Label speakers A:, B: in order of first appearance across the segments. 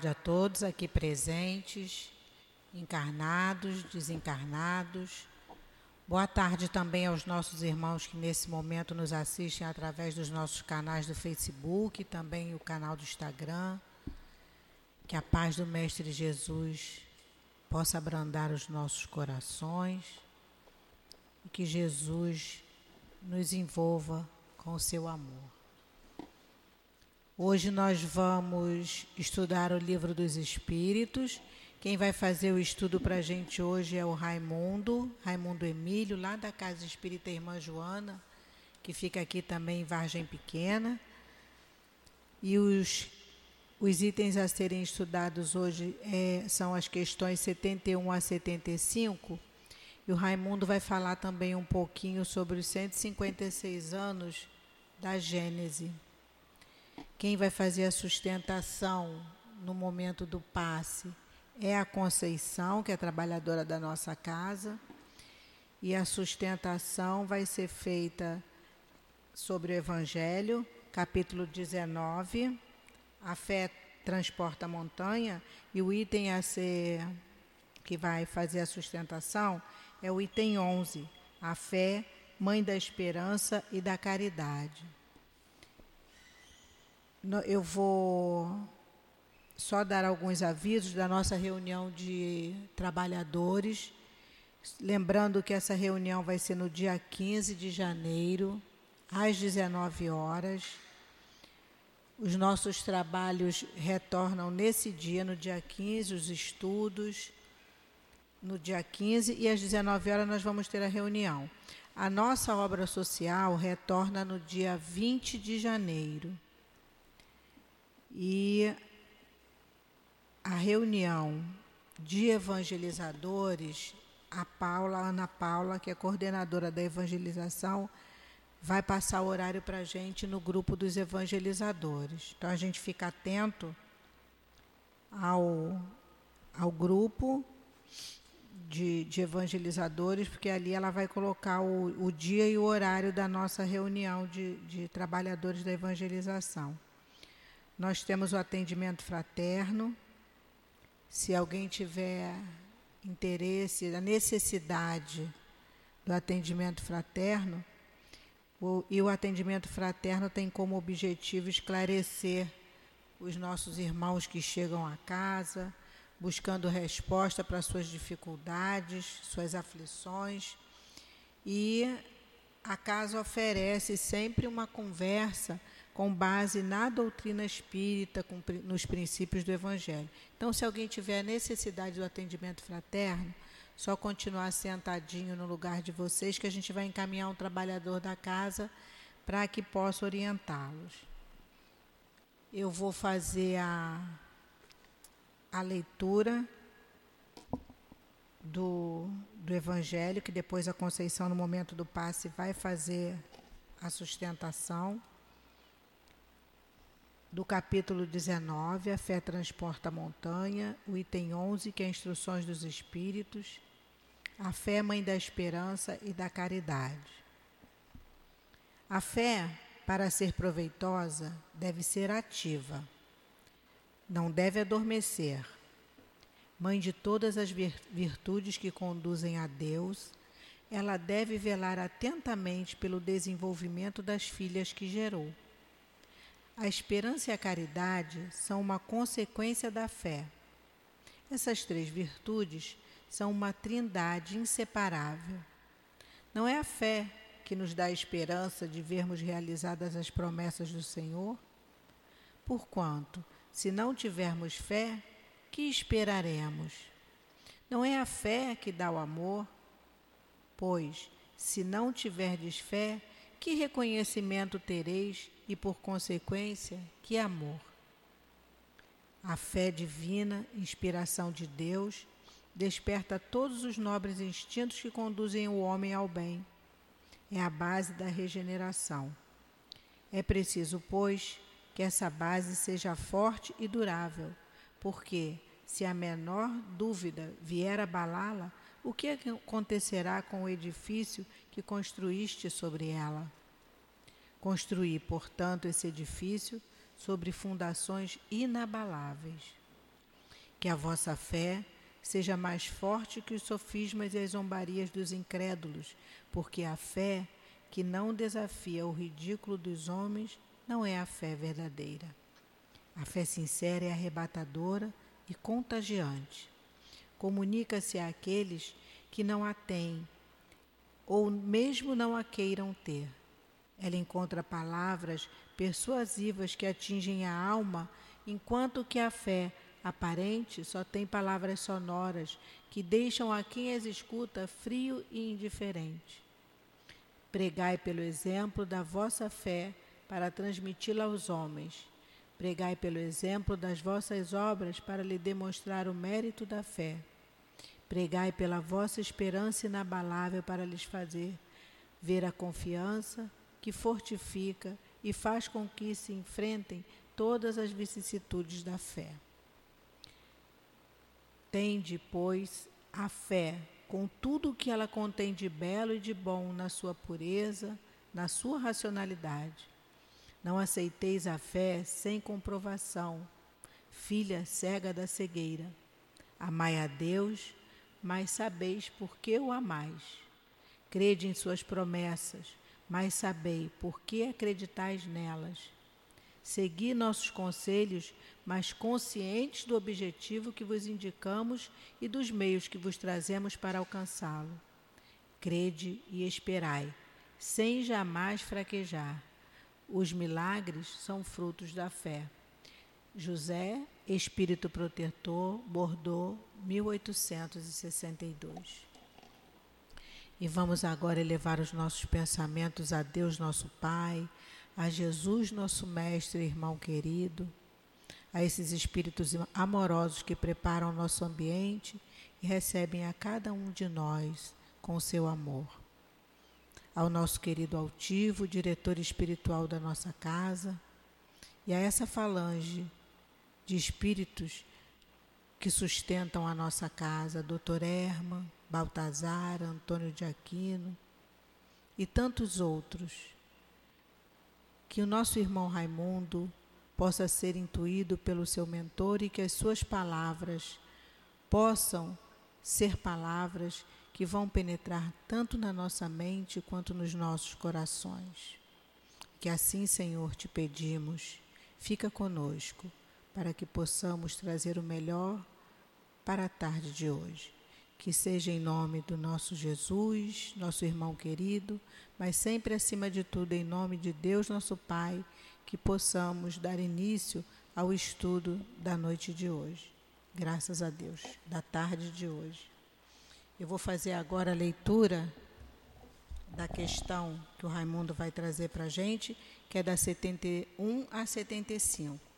A: tarde a todos aqui presentes, encarnados, desencarnados. Boa tarde também aos nossos irmãos que nesse momento nos assistem através dos nossos canais do Facebook, também o canal do Instagram. Que a paz do Mestre Jesus possa abrandar os nossos corações e que Jesus nos envolva com o seu amor. Hoje nós vamos estudar o livro dos Espíritos. Quem vai fazer o estudo para a gente hoje é o Raimundo, Raimundo Emílio, lá da Casa Espírita Irmã Joana, que fica aqui também em Vargem Pequena. E os, os itens a serem estudados hoje é, são as questões 71 a 75. E o Raimundo vai falar também um pouquinho sobre os 156 anos da Gênese. Quem vai fazer a sustentação no momento do passe é a Conceição, que é trabalhadora da nossa casa, e a sustentação vai ser feita sobre o Evangelho, capítulo 19. A fé transporta a montanha, e o item a ser que vai fazer a sustentação é o item 11, a fé, mãe da esperança e da caridade. Eu vou só dar alguns avisos da nossa reunião de trabalhadores. Lembrando que essa reunião vai ser no dia 15 de janeiro, às 19 horas. Os nossos trabalhos retornam nesse dia, no dia 15, os estudos. No dia 15 e às 19 horas nós vamos ter a reunião. A nossa obra social retorna no dia 20 de janeiro. E a reunião de evangelizadores, a Paula, a Ana Paula, que é coordenadora da evangelização, vai passar o horário para a gente no grupo dos evangelizadores. Então a gente fica atento ao, ao grupo de, de evangelizadores, porque ali ela vai colocar o, o dia e o horário da nossa reunião de, de trabalhadores da evangelização. Nós temos o atendimento fraterno. Se alguém tiver interesse, a necessidade do atendimento fraterno, o, e o atendimento fraterno tem como objetivo esclarecer os nossos irmãos que chegam à casa, buscando resposta para suas dificuldades, suas aflições. E a casa oferece sempre uma conversa com base na doutrina espírita, com, nos princípios do Evangelho. Então, se alguém tiver necessidade do atendimento fraterno, só continuar sentadinho no lugar de vocês, que a gente vai encaminhar um trabalhador da casa para que possa orientá-los. Eu vou fazer a, a leitura do, do Evangelho, que depois a Conceição, no momento do passe, vai fazer a sustentação do capítulo 19, A Fé Transporta a Montanha, o item 11, que é Instruções dos Espíritos, a fé mãe da esperança e da caridade. A fé, para ser proveitosa, deve ser ativa, não deve adormecer. Mãe de todas as virtudes que conduzem a Deus, ela deve velar atentamente pelo desenvolvimento das filhas que gerou a esperança e a caridade são uma consequência da fé. Essas três virtudes são uma trindade inseparável. Não é a fé que nos dá a esperança de vermos realizadas as promessas do Senhor? Porquanto, se não tivermos fé, que esperaremos? Não é a fé que dá o amor? Pois, se não tiverdes fé, que reconhecimento tereis e, por consequência, que amor? A fé divina, inspiração de Deus, desperta todos os nobres instintos que conduzem o homem ao bem. É a base da regeneração. É preciso, pois, que essa base seja forte e durável, porque, se a menor dúvida vier abalá-la, o que acontecerá com o edifício que construíste sobre ela? Construí, portanto, esse edifício sobre fundações inabaláveis. Que a vossa fé seja mais forte que os sofismas e as zombarias dos incrédulos, porque a fé que não desafia o ridículo dos homens não é a fé verdadeira. A fé sincera é arrebatadora e contagiante. Comunica-se àqueles que não a têm ou mesmo não a queiram ter. Ela encontra palavras persuasivas que atingem a alma, enquanto que a fé aparente só tem palavras sonoras que deixam a quem as escuta frio e indiferente. Pregai pelo exemplo da vossa fé para transmiti-la aos homens. Pregai pelo exemplo das vossas obras para lhe demonstrar o mérito da fé. Pregai pela vossa esperança inabalável para lhes fazer ver a confiança que fortifica e faz com que se enfrentem todas as vicissitudes da fé. Tende, pois, a fé com tudo o que ela contém de belo e de bom na sua pureza, na sua racionalidade. Não aceiteis a fé sem comprovação, filha cega da cegueira. Amai a Deus, mas sabeis por que o amais. Crede em suas promessas, mas sabei por que acreditais nelas. Segui nossos conselhos, mas conscientes do objetivo que vos indicamos e dos meios que vos trazemos para alcançá-lo. Crede e esperai, sem jamais fraquejar. Os milagres são frutos da fé. José, Espírito Protetor, Bordeaux, 1862. E vamos agora elevar os nossos pensamentos a Deus, nosso Pai, a Jesus, nosso Mestre, irmão querido a esses espíritos amorosos que preparam o nosso ambiente e recebem a cada um de nós com seu amor. Ao nosso querido altivo, diretor espiritual da nossa casa, e a essa falange de espíritos que sustentam a nossa casa, Dr. Erma, Baltazar, Antônio de Aquino e tantos outros, que o nosso irmão Raimundo possa ser intuído pelo seu mentor e que as suas palavras possam ser palavras que vão penetrar tanto na nossa mente quanto nos nossos corações. Que assim, Senhor, te pedimos, fica conosco, para que possamos trazer o melhor para a tarde de hoje. Que seja em nome do nosso Jesus, nosso irmão querido, mas sempre acima de tudo em nome de Deus, nosso Pai que possamos dar início ao estudo da noite de hoje. Graças a Deus, da tarde de hoje. Eu vou fazer agora a leitura da questão que o Raimundo vai trazer para a gente, que é da 71 a 75.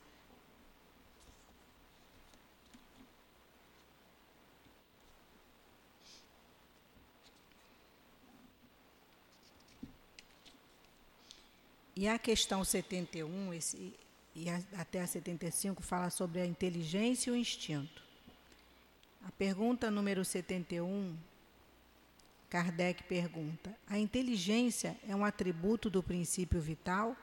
A: E a questão 71 esse, e a, até a 75 fala sobre a inteligência e o instinto. A pergunta número 71, Kardec pergunta: A inteligência é um atributo do princípio vital?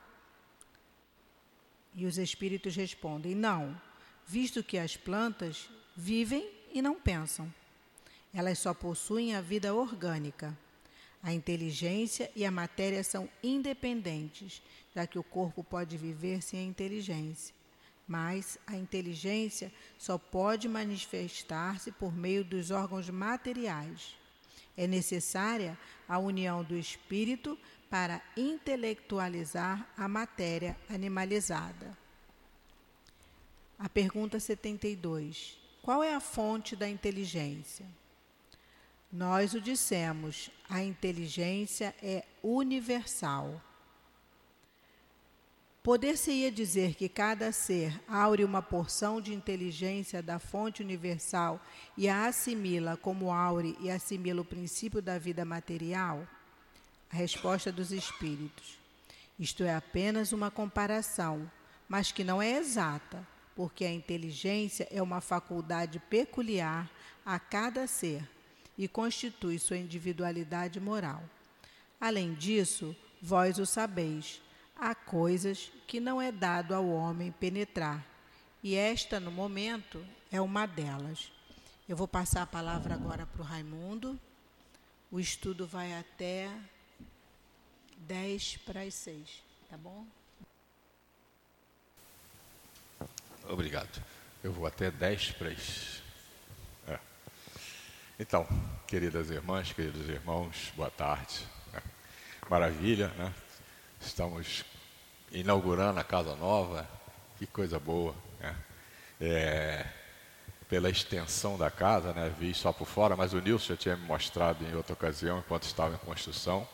A: E os espíritos respondem: Não, visto que as plantas vivem e não pensam. Elas só possuem a vida orgânica. A inteligência e a matéria são independentes, já que o corpo pode viver sem a inteligência. Mas a inteligência só pode manifestar-se por meio dos órgãos materiais. É necessária a união do espírito para intelectualizar a matéria animalizada. A pergunta 72. Qual é a fonte da inteligência? Nós o dissemos, a inteligência é universal. Poder-se-ia dizer que cada ser aure uma porção de inteligência da fonte universal e a assimila como aure e assimila o princípio da vida material? A resposta dos espíritos. Isto é apenas uma comparação, mas que não é exata, porque a inteligência é uma faculdade peculiar a cada ser e constitui sua individualidade moral. Além disso, vós o sabeis, há coisas que não é dado ao homem penetrar, e esta, no momento, é uma delas. Eu vou passar a palavra agora para o Raimundo. O estudo vai até 10 para as 6, tá bom?
B: Obrigado. Eu vou até 10 para as. Então, queridas irmãs, queridos irmãos, boa tarde. É. Maravilha, né? Estamos inaugurando a casa nova, que coisa boa. Né? É, pela extensão da casa, né? vi só por fora, mas o Nilson já tinha me mostrado em outra ocasião, enquanto estava em construção.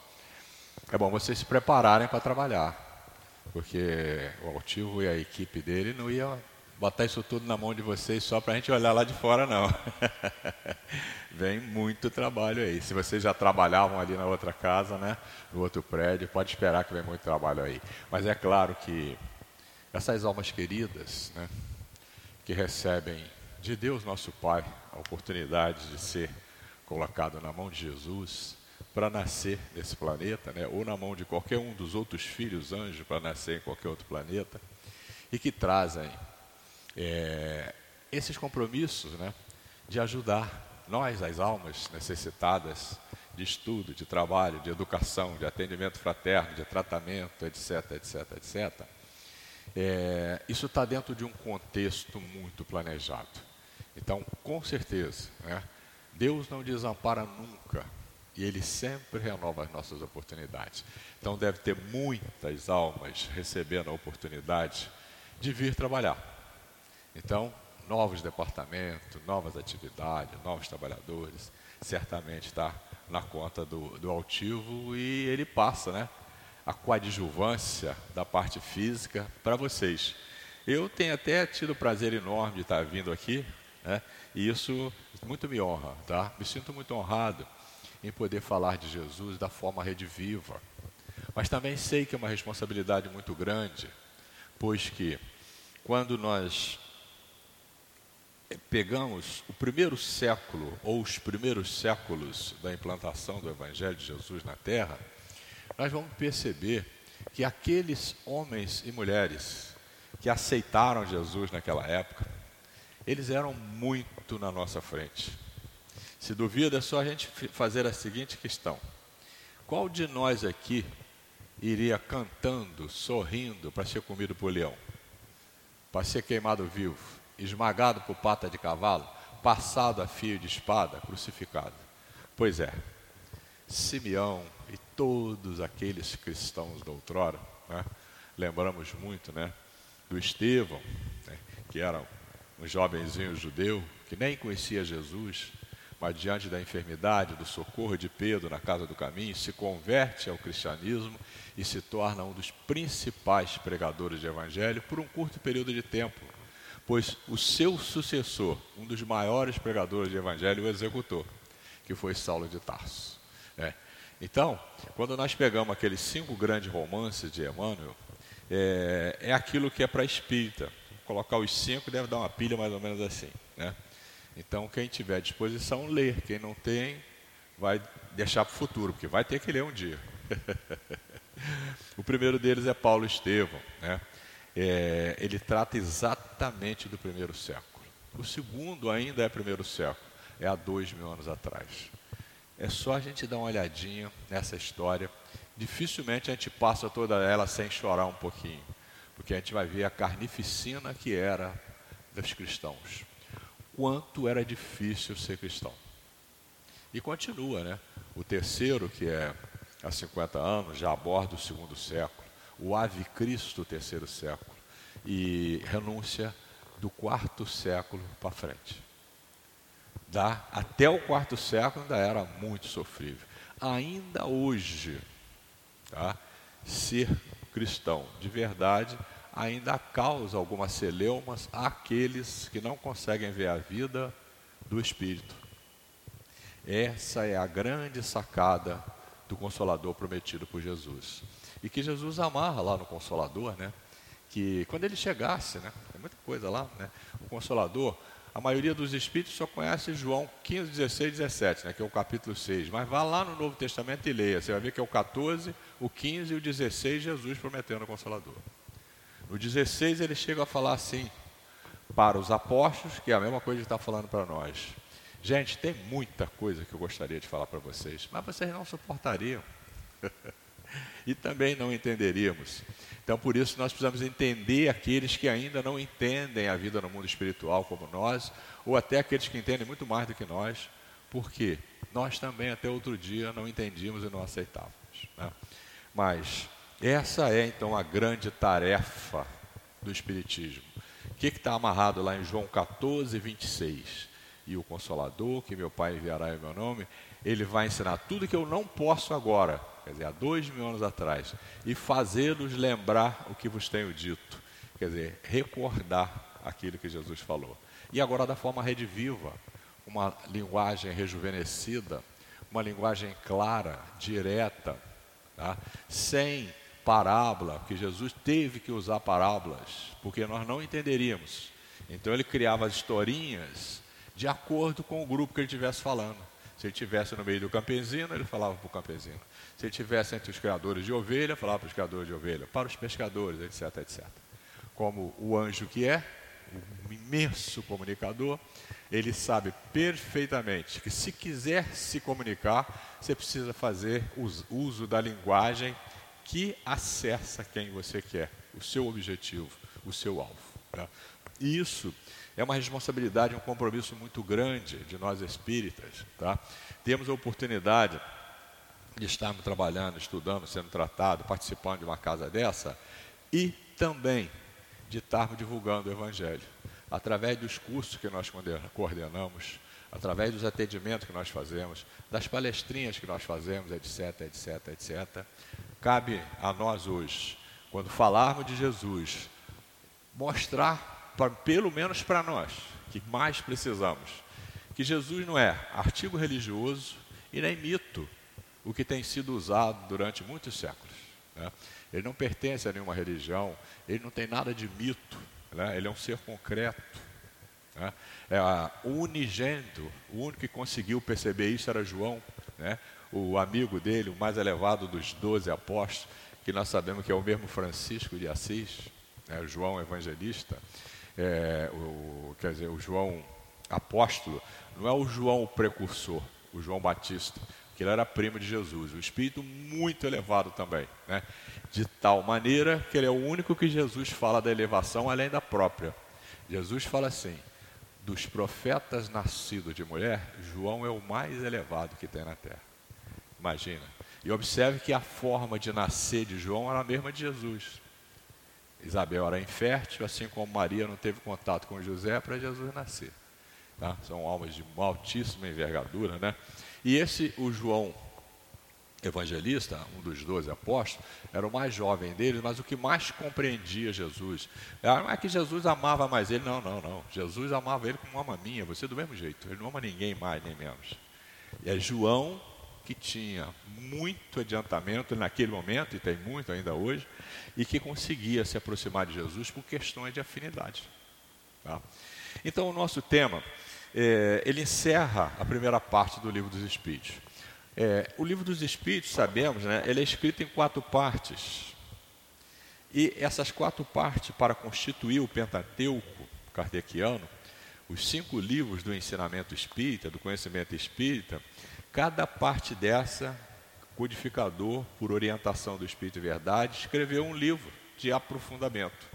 B: É bom vocês se prepararem para trabalhar, porque o Altivo e a equipe dele não iam botar isso tudo na mão de vocês só para a gente olhar lá de fora, não. Vem muito trabalho aí. Se vocês já trabalhavam ali na outra casa, né, no outro prédio, pode esperar que vem muito trabalho aí. Mas é claro que essas almas queridas, né, que recebem de Deus nosso Pai a oportunidade de ser colocado na mão de Jesus para nascer nesse planeta, né, ou na mão de qualquer um dos outros filhos anjos para nascer em qualquer outro planeta, e que trazem é, esses compromissos né, de ajudar nós, as almas necessitadas de estudo, de trabalho, de educação, de atendimento fraterno, de tratamento, etc, etc, etc. É, isso está dentro de um contexto muito planejado. Então, com certeza, né, Deus não desampara nunca e Ele sempre renova as nossas oportunidades. Então, deve ter muitas almas recebendo a oportunidade de vir trabalhar então, novos departamentos, novas atividades, novos trabalhadores, certamente está na conta do, do altivo e ele passa né, a coadjuvância da parte física para vocês. Eu tenho até tido o prazer enorme de estar vindo aqui, né, e isso muito me honra, tá? Me sinto muito honrado em poder falar de Jesus da forma rede viva. Mas também sei que é uma responsabilidade muito grande, pois que quando nós pegamos o primeiro século ou os primeiros séculos da implantação do Evangelho de Jesus na Terra, nós vamos perceber que aqueles homens e mulheres que aceitaram Jesus naquela época, eles eram muito na nossa frente. Se duvida, é só a gente fazer a seguinte questão: qual de nós aqui iria cantando, sorrindo para ser comido por leão? Para ser queimado vivo? Esmagado por pata de cavalo, passado a fio de espada, crucificado. Pois é, Simeão e todos aqueles cristãos da outrora, né, lembramos muito né, do Estevão, né, que era um jovenzinho judeu que nem conhecia Jesus, mas diante da enfermidade, do socorro de Pedro na casa do caminho, se converte ao cristianismo e se torna um dos principais pregadores de evangelho por um curto período de tempo pois o seu sucessor, um dos maiores pregadores de evangelho, o executou, que foi Saulo de Tarso. É. Então, quando nós pegamos aqueles cinco grandes romances de Emmanuel, é, é aquilo que é para espírita. Colocar os cinco deve dar uma pilha mais ou menos assim. Né? Então, quem tiver disposição, lê. Quem não tem, vai deixar para o futuro, porque vai ter que ler um dia. o primeiro deles é Paulo Estevão. Né? É, ele trata exatamente do primeiro século. O segundo ainda é primeiro século, é há dois mil anos atrás. É só a gente dar uma olhadinha nessa história. Dificilmente a gente passa toda ela sem chorar um pouquinho, porque a gente vai ver a carnificina que era dos cristãos. Quanto era difícil ser cristão. E continua, né? O terceiro, que é há 50 anos, já aborda o segundo século o Ave Cristo, terceiro século, e renúncia do quarto século para frente. Da, até o quarto século ainda era muito sofrível. Ainda hoje, tá, ser cristão de verdade ainda causa algumas celeumas àqueles que não conseguem ver a vida do Espírito. Essa é a grande sacada do Consolador prometido por Jesus e que Jesus amarra lá no Consolador, né? Que quando ele chegasse, né? Tem muita coisa lá, né? O Consolador, a maioria dos espíritos só conhece João 15, 16, 17, né? Que é o capítulo 6. Mas vá lá no Novo Testamento e leia. Você vai ver que é o 14, o 15 e o 16, Jesus prometendo o Consolador. No 16 ele chega a falar assim: para os apóstolos, que é a mesma coisa que está falando para nós. Gente, tem muita coisa que eu gostaria de falar para vocês, mas vocês não suportariam. e também não entenderíamos. Então, por isso, nós precisamos entender aqueles que ainda não entendem a vida no mundo espiritual como nós, ou até aqueles que entendem muito mais do que nós, porque nós também, até outro dia, não entendíamos e não aceitávamos. Né? Mas essa é, então, a grande tarefa do Espiritismo. O que está amarrado lá em João 14, 26? E o Consolador, que meu Pai enviará em meu nome, ele vai ensinar tudo que eu não posso agora, quer dizer, há dois mil anos atrás, e fazê-los lembrar o que vos tenho dito, quer dizer, recordar aquilo que Jesus falou. E agora da forma rediviva, uma linguagem rejuvenescida, uma linguagem clara, direta, tá? sem parábola, que Jesus teve que usar parábolas, porque nós não entenderíamos. Então ele criava as historinhas de acordo com o grupo que ele estivesse falando. Se ele estivesse no meio do campesino, ele falava para o campesino. Se ele estivesse entre os criadores de ovelha, falava para os criadores de ovelha. Para os pescadores, etc, etc. Como o anjo que é, um imenso comunicador, ele sabe perfeitamente que se quiser se comunicar, você precisa fazer uso da linguagem que acessa quem você quer, o seu objetivo, o seu alvo. Né? Isso é uma responsabilidade, um compromisso muito grande de nós espíritas. Tá? Temos a oportunidade de estarmos trabalhando, estudando, sendo tratado, participando de uma casa dessa e também de estarmos divulgando o Evangelho. Através dos cursos que nós coordenamos, através dos atendimentos que nós fazemos, das palestrinhas que nós fazemos, etc, etc, etc. Cabe a nós hoje, quando falarmos de Jesus, mostrar pra, pelo menos para nós, que mais precisamos, que Jesus não é artigo religioso e nem mito, o que tem sido usado durante muitos séculos. Né? Ele não pertence a nenhuma religião, ele não tem nada de mito, né? ele é um ser concreto. Né? É o unigênito, o único que conseguiu perceber isso era João, né? o amigo dele, o mais elevado dos doze apóstolos, que nós sabemos que é o mesmo Francisco de Assis, né? João Evangelista é, o, quer dizer, o João apóstolo, não é o João precursor, o João Batista, que ele era primo de Jesus, um espírito muito elevado também, né? de tal maneira que ele é o único que Jesus fala da elevação além da própria. Jesus fala assim: dos profetas nascidos de mulher, João é o mais elevado que tem na terra. Imagina. E observe que a forma de nascer de João era a mesma de Jesus. Isabel era infértil, assim como Maria não teve contato com José para Jesus nascer. Tá? São almas de altíssima envergadura, né? E esse, o João evangelista, um dos doze apóstolos, era o mais jovem deles, mas o que mais compreendia Jesus. Ah, não é que Jesus amava mais ele, não, não, não. Jesus amava ele como ama minha, você do mesmo jeito. Ele não ama ninguém mais, nem menos. E é João que tinha muito adiantamento naquele momento, e tem muito ainda hoje, e que conseguia se aproximar de Jesus por questões de afinidade. Tá? Então, o nosso tema, é, ele encerra a primeira parte do Livro dos Espíritos. É, o Livro dos Espíritos, sabemos, né, ele é escrito em quatro partes. E essas quatro partes, para constituir o Pentateuco kardeciano, os cinco livros do ensinamento espírita, do conhecimento espírita, Cada parte dessa, codificador, por orientação do Espírito e Verdade, escreveu um livro de aprofundamento.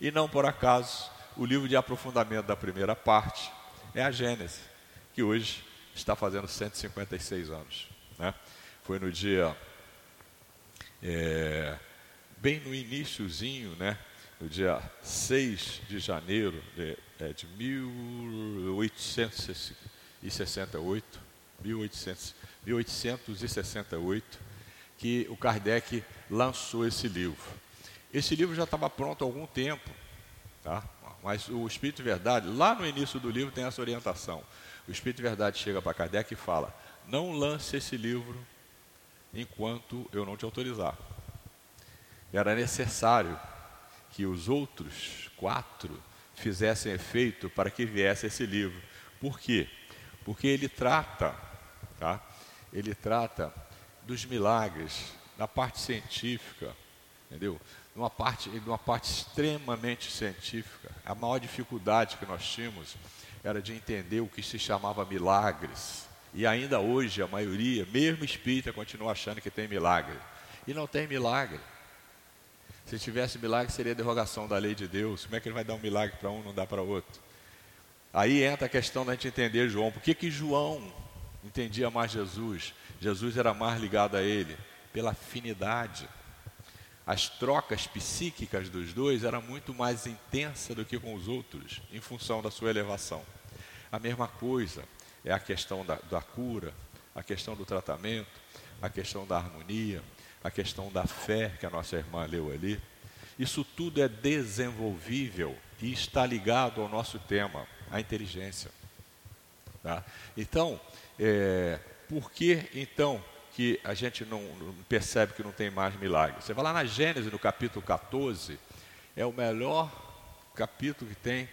B: E não por acaso, o livro de aprofundamento da primeira parte é a Gênesis, que hoje está fazendo 156 anos. Né? Foi no dia, é, bem no iníciozinho, né? no dia 6 de janeiro de, é, de 1868, 1800, 1868, que o Kardec lançou esse livro. Esse livro já estava pronto há algum tempo, tá? Mas o Espírito Verdade, lá no início do livro, tem essa orientação. O Espírito Verdade chega para Kardec e fala: Não lance esse livro enquanto eu não te autorizar. Era necessário que os outros quatro fizessem efeito para que viesse esse livro. Por quê? Porque ele trata Tá? Ele trata dos milagres, da parte científica, entendeu? Numa parte, numa parte extremamente científica. A maior dificuldade que nós tínhamos era de entender o que se chamava milagres. E ainda hoje a maioria, mesmo espírita, continua achando que tem milagre. E não tem milagre. Se tivesse milagre, seria derrogação da lei de Deus. Como é que ele vai dar um milagre para um e não dá para outro? Aí entra a questão da gente entender João. Por que, que João entendia mais Jesus? Jesus era mais ligado a ele pela afinidade. As trocas psíquicas dos dois eram muito mais intensas do que com os outros, em função da sua elevação. A mesma coisa é a questão da, da cura, a questão do tratamento, a questão da harmonia, a questão da fé que a nossa irmã leu ali. Isso tudo é desenvolvível e está ligado ao nosso tema, a inteligência. Tá? Então, é, por que então que a gente não, percebe que não tem mais milagre? Você vai lá na Gênesis, no capítulo 14, é o melhor capítulo que tem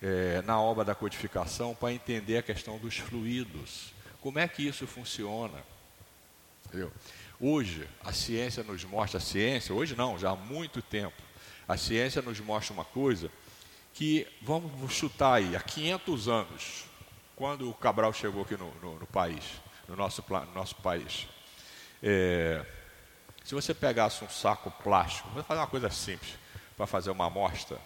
B: é, na obra da codificação para entender a questão dos fluidos. Como é que isso funciona? Entendeu? Hoje, a ciência nos mostra, a ciência, hoje não, já há muito tempo, a ciência nos mostra uma coisa que, vamos chutar aí, há 500 anos, quando o Cabral chegou aqui no, no, no país, no nosso, no nosso país, é, se você pegasse um saco plástico, vou fazer uma coisa simples, para fazer uma amostra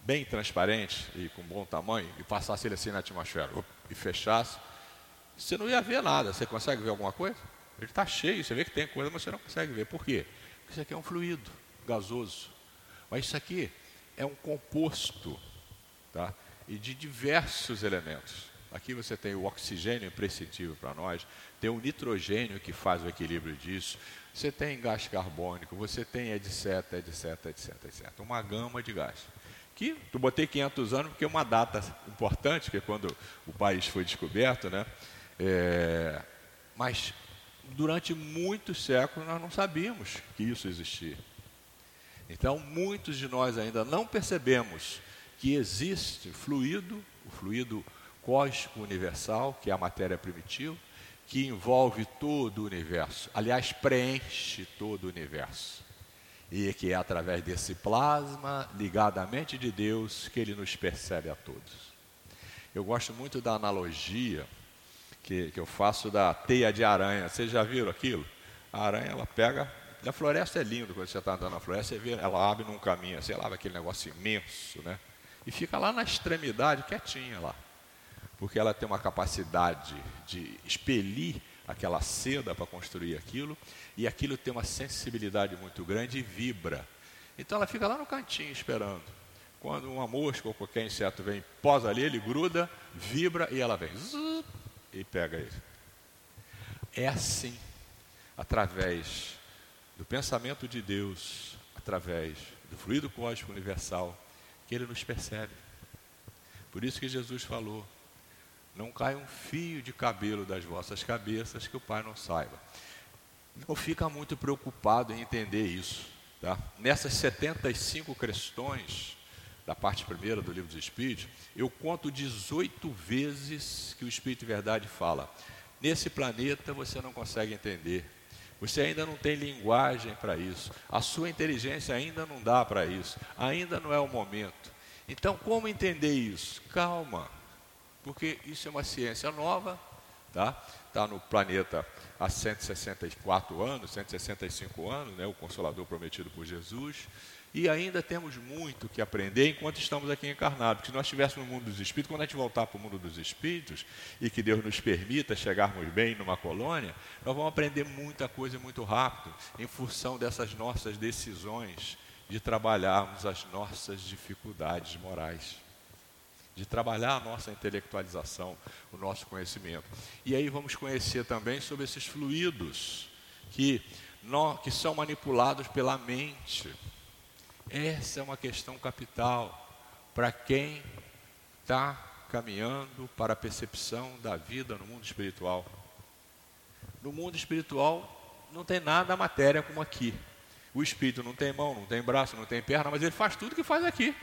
B: bem transparente e com bom tamanho, e passasse ele assim na atmosfera, e fechasse, você não ia ver nada. Você consegue ver alguma coisa? Ele está cheio, você vê que tem coisa, mas você não consegue ver. Por quê? Porque isso aqui é um fluido gasoso. Mas isso aqui é um composto tá? e de diversos elementos. Aqui você tem o oxigênio imprescindível para nós, tem o nitrogênio que faz o equilíbrio disso, você tem gás carbônico, você tem etc, etc, etc, etc. Uma gama de gás. Que tu botei 500 anos porque é uma data importante, que é quando o país foi descoberto, né? É, mas durante muitos séculos nós não sabíamos que isso existia. Então, muitos de nós ainda não percebemos que existe fluido, o fluido cósmico universal, que é a matéria primitiva, que envolve todo o universo, aliás, preenche todo o universo. E que é através desse plasma, ligado à mente de Deus, que ele nos percebe a todos. Eu gosto muito da analogia que, que eu faço da teia de aranha. Vocês já viram aquilo? A aranha, ela pega. A floresta é lindo quando você está andando na floresta, você vê, ela abre num caminho, assim, ela abre aquele negócio imenso, né? E fica lá na extremidade, quietinha lá. Porque ela tem uma capacidade de expelir aquela seda para construir aquilo, e aquilo tem uma sensibilidade muito grande e vibra. Então ela fica lá no cantinho esperando. Quando uma mosca ou qualquer inseto vem, posa ali, ele gruda, vibra e ela vem. E pega ele. É assim, através do pensamento de Deus, através do fluido cósmico universal, que ele nos percebe. Por isso que Jesus falou: não cai um fio de cabelo das vossas cabeças que o Pai não saiba. Não fica muito preocupado em entender isso. Tá? Nessas 75 questões da parte primeira do livro dos Espíritos, eu conto 18 vezes que o Espírito de Verdade fala: nesse planeta você não consegue entender, você ainda não tem linguagem para isso, a sua inteligência ainda não dá para isso, ainda não é o momento. Então, como entender isso? Calma, porque isso é uma ciência nova, tá? Está no planeta há 164 anos, 165 anos, né? O Consolador prometido por Jesus. E ainda temos muito que aprender enquanto estamos aqui encarnados. Se nós estivéssemos no mundo dos espíritos, quando a gente voltar para o mundo dos espíritos, e que Deus nos permita chegarmos bem numa colônia, nós vamos aprender muita coisa muito rápido, em função dessas nossas decisões de trabalharmos as nossas dificuldades morais, de trabalhar a nossa intelectualização, o nosso conhecimento. E aí vamos conhecer também sobre esses fluidos que, que são manipulados pela mente essa é uma questão capital para quem está caminhando para a percepção da vida no mundo espiritual. No mundo espiritual não tem nada a matéria como aqui. O espírito não tem mão, não tem braço, não tem perna, mas ele faz tudo que faz aqui.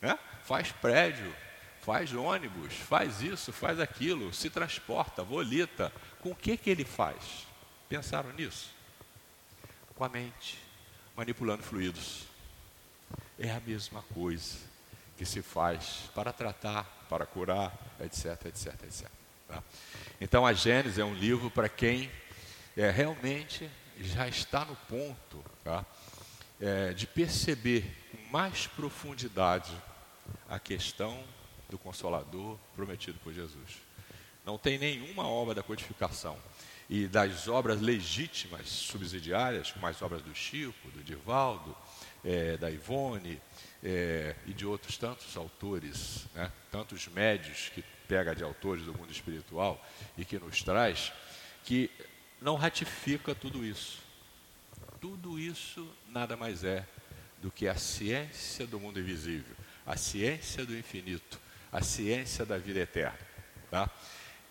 B: Né? Faz prédio, faz ônibus, faz isso, faz aquilo, se transporta, volita. Com o que, que ele faz? Pensaram nisso? Com a mente manipulando fluidos. É a mesma coisa que se faz para tratar, para curar, etc, etc, etc. Tá? Então a Gênesis é um livro para quem é, realmente já está no ponto tá? é, de perceber com mais profundidade a questão do Consolador prometido por Jesus. Não tem nenhuma obra da codificação e das obras legítimas subsidiárias, como as obras do Chico, do Divaldo, é, da Ivone é, e de outros tantos autores, né? tantos médios que pega de autores do mundo espiritual e que nos traz, que não ratifica tudo isso. Tudo isso nada mais é do que a ciência do mundo invisível, a ciência do infinito, a ciência da vida eterna. Tá?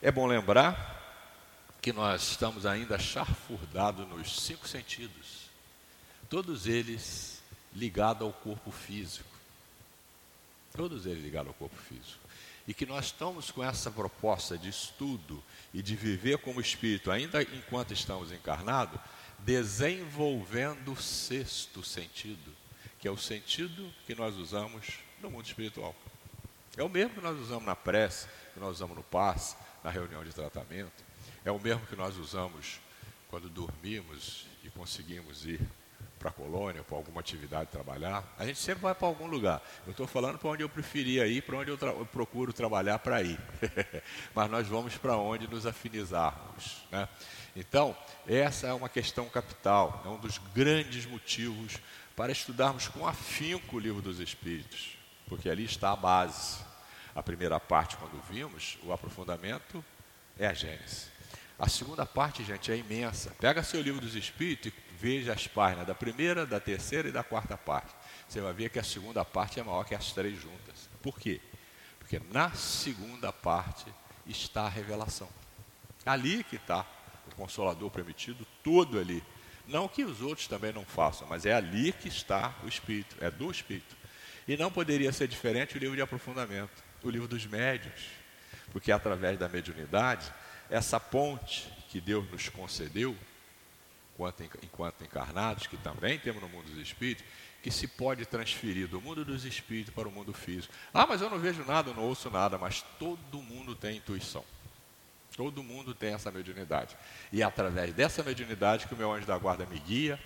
B: É bom lembrar que nós estamos ainda charfurdados nos cinco sentidos, todos eles ligados ao corpo físico. Todos eles ligados ao corpo físico. E que nós estamos com essa proposta de estudo e de viver como espírito, ainda enquanto estamos encarnados, desenvolvendo o sexto sentido, que é o sentido que nós usamos no mundo espiritual. É o mesmo que nós usamos na prece, que nós usamos no passe, na reunião de tratamento. É o mesmo que nós usamos quando dormimos e conseguimos ir para a colônia, para alguma atividade trabalhar. A gente sempre vai para algum lugar. Eu estou falando para onde eu preferia ir, para onde eu, eu procuro trabalhar para ir. Mas nós vamos para onde nos afinizarmos. Né? Então, essa é uma questão capital, é um dos grandes motivos para estudarmos com afinco o livro dos Espíritos, porque ali está a base. A primeira parte, quando vimos, o aprofundamento é a Gênesis. A segunda parte, gente, é imensa. Pega seu livro dos Espíritos e veja as páginas da primeira, da terceira e da quarta parte. Você vai ver que a segunda parte é maior que as três juntas. Por quê? Porque na segunda parte está a revelação. Ali que está o Consolador permitido, todo ali. Não que os outros também não façam, mas é ali que está o Espírito, é do Espírito. E não poderia ser diferente o livro de aprofundamento, o livro dos médios, porque através da mediunidade essa ponte que Deus nos concedeu, enquanto, encarnados, que também temos no mundo dos espíritos, que se pode transferir do mundo dos espíritos para o mundo físico. Ah, mas eu não vejo nada, não ouço nada, mas todo mundo tem intuição. Todo mundo tem essa mediunidade. E é através dessa mediunidade que o meu anjo da guarda me guia,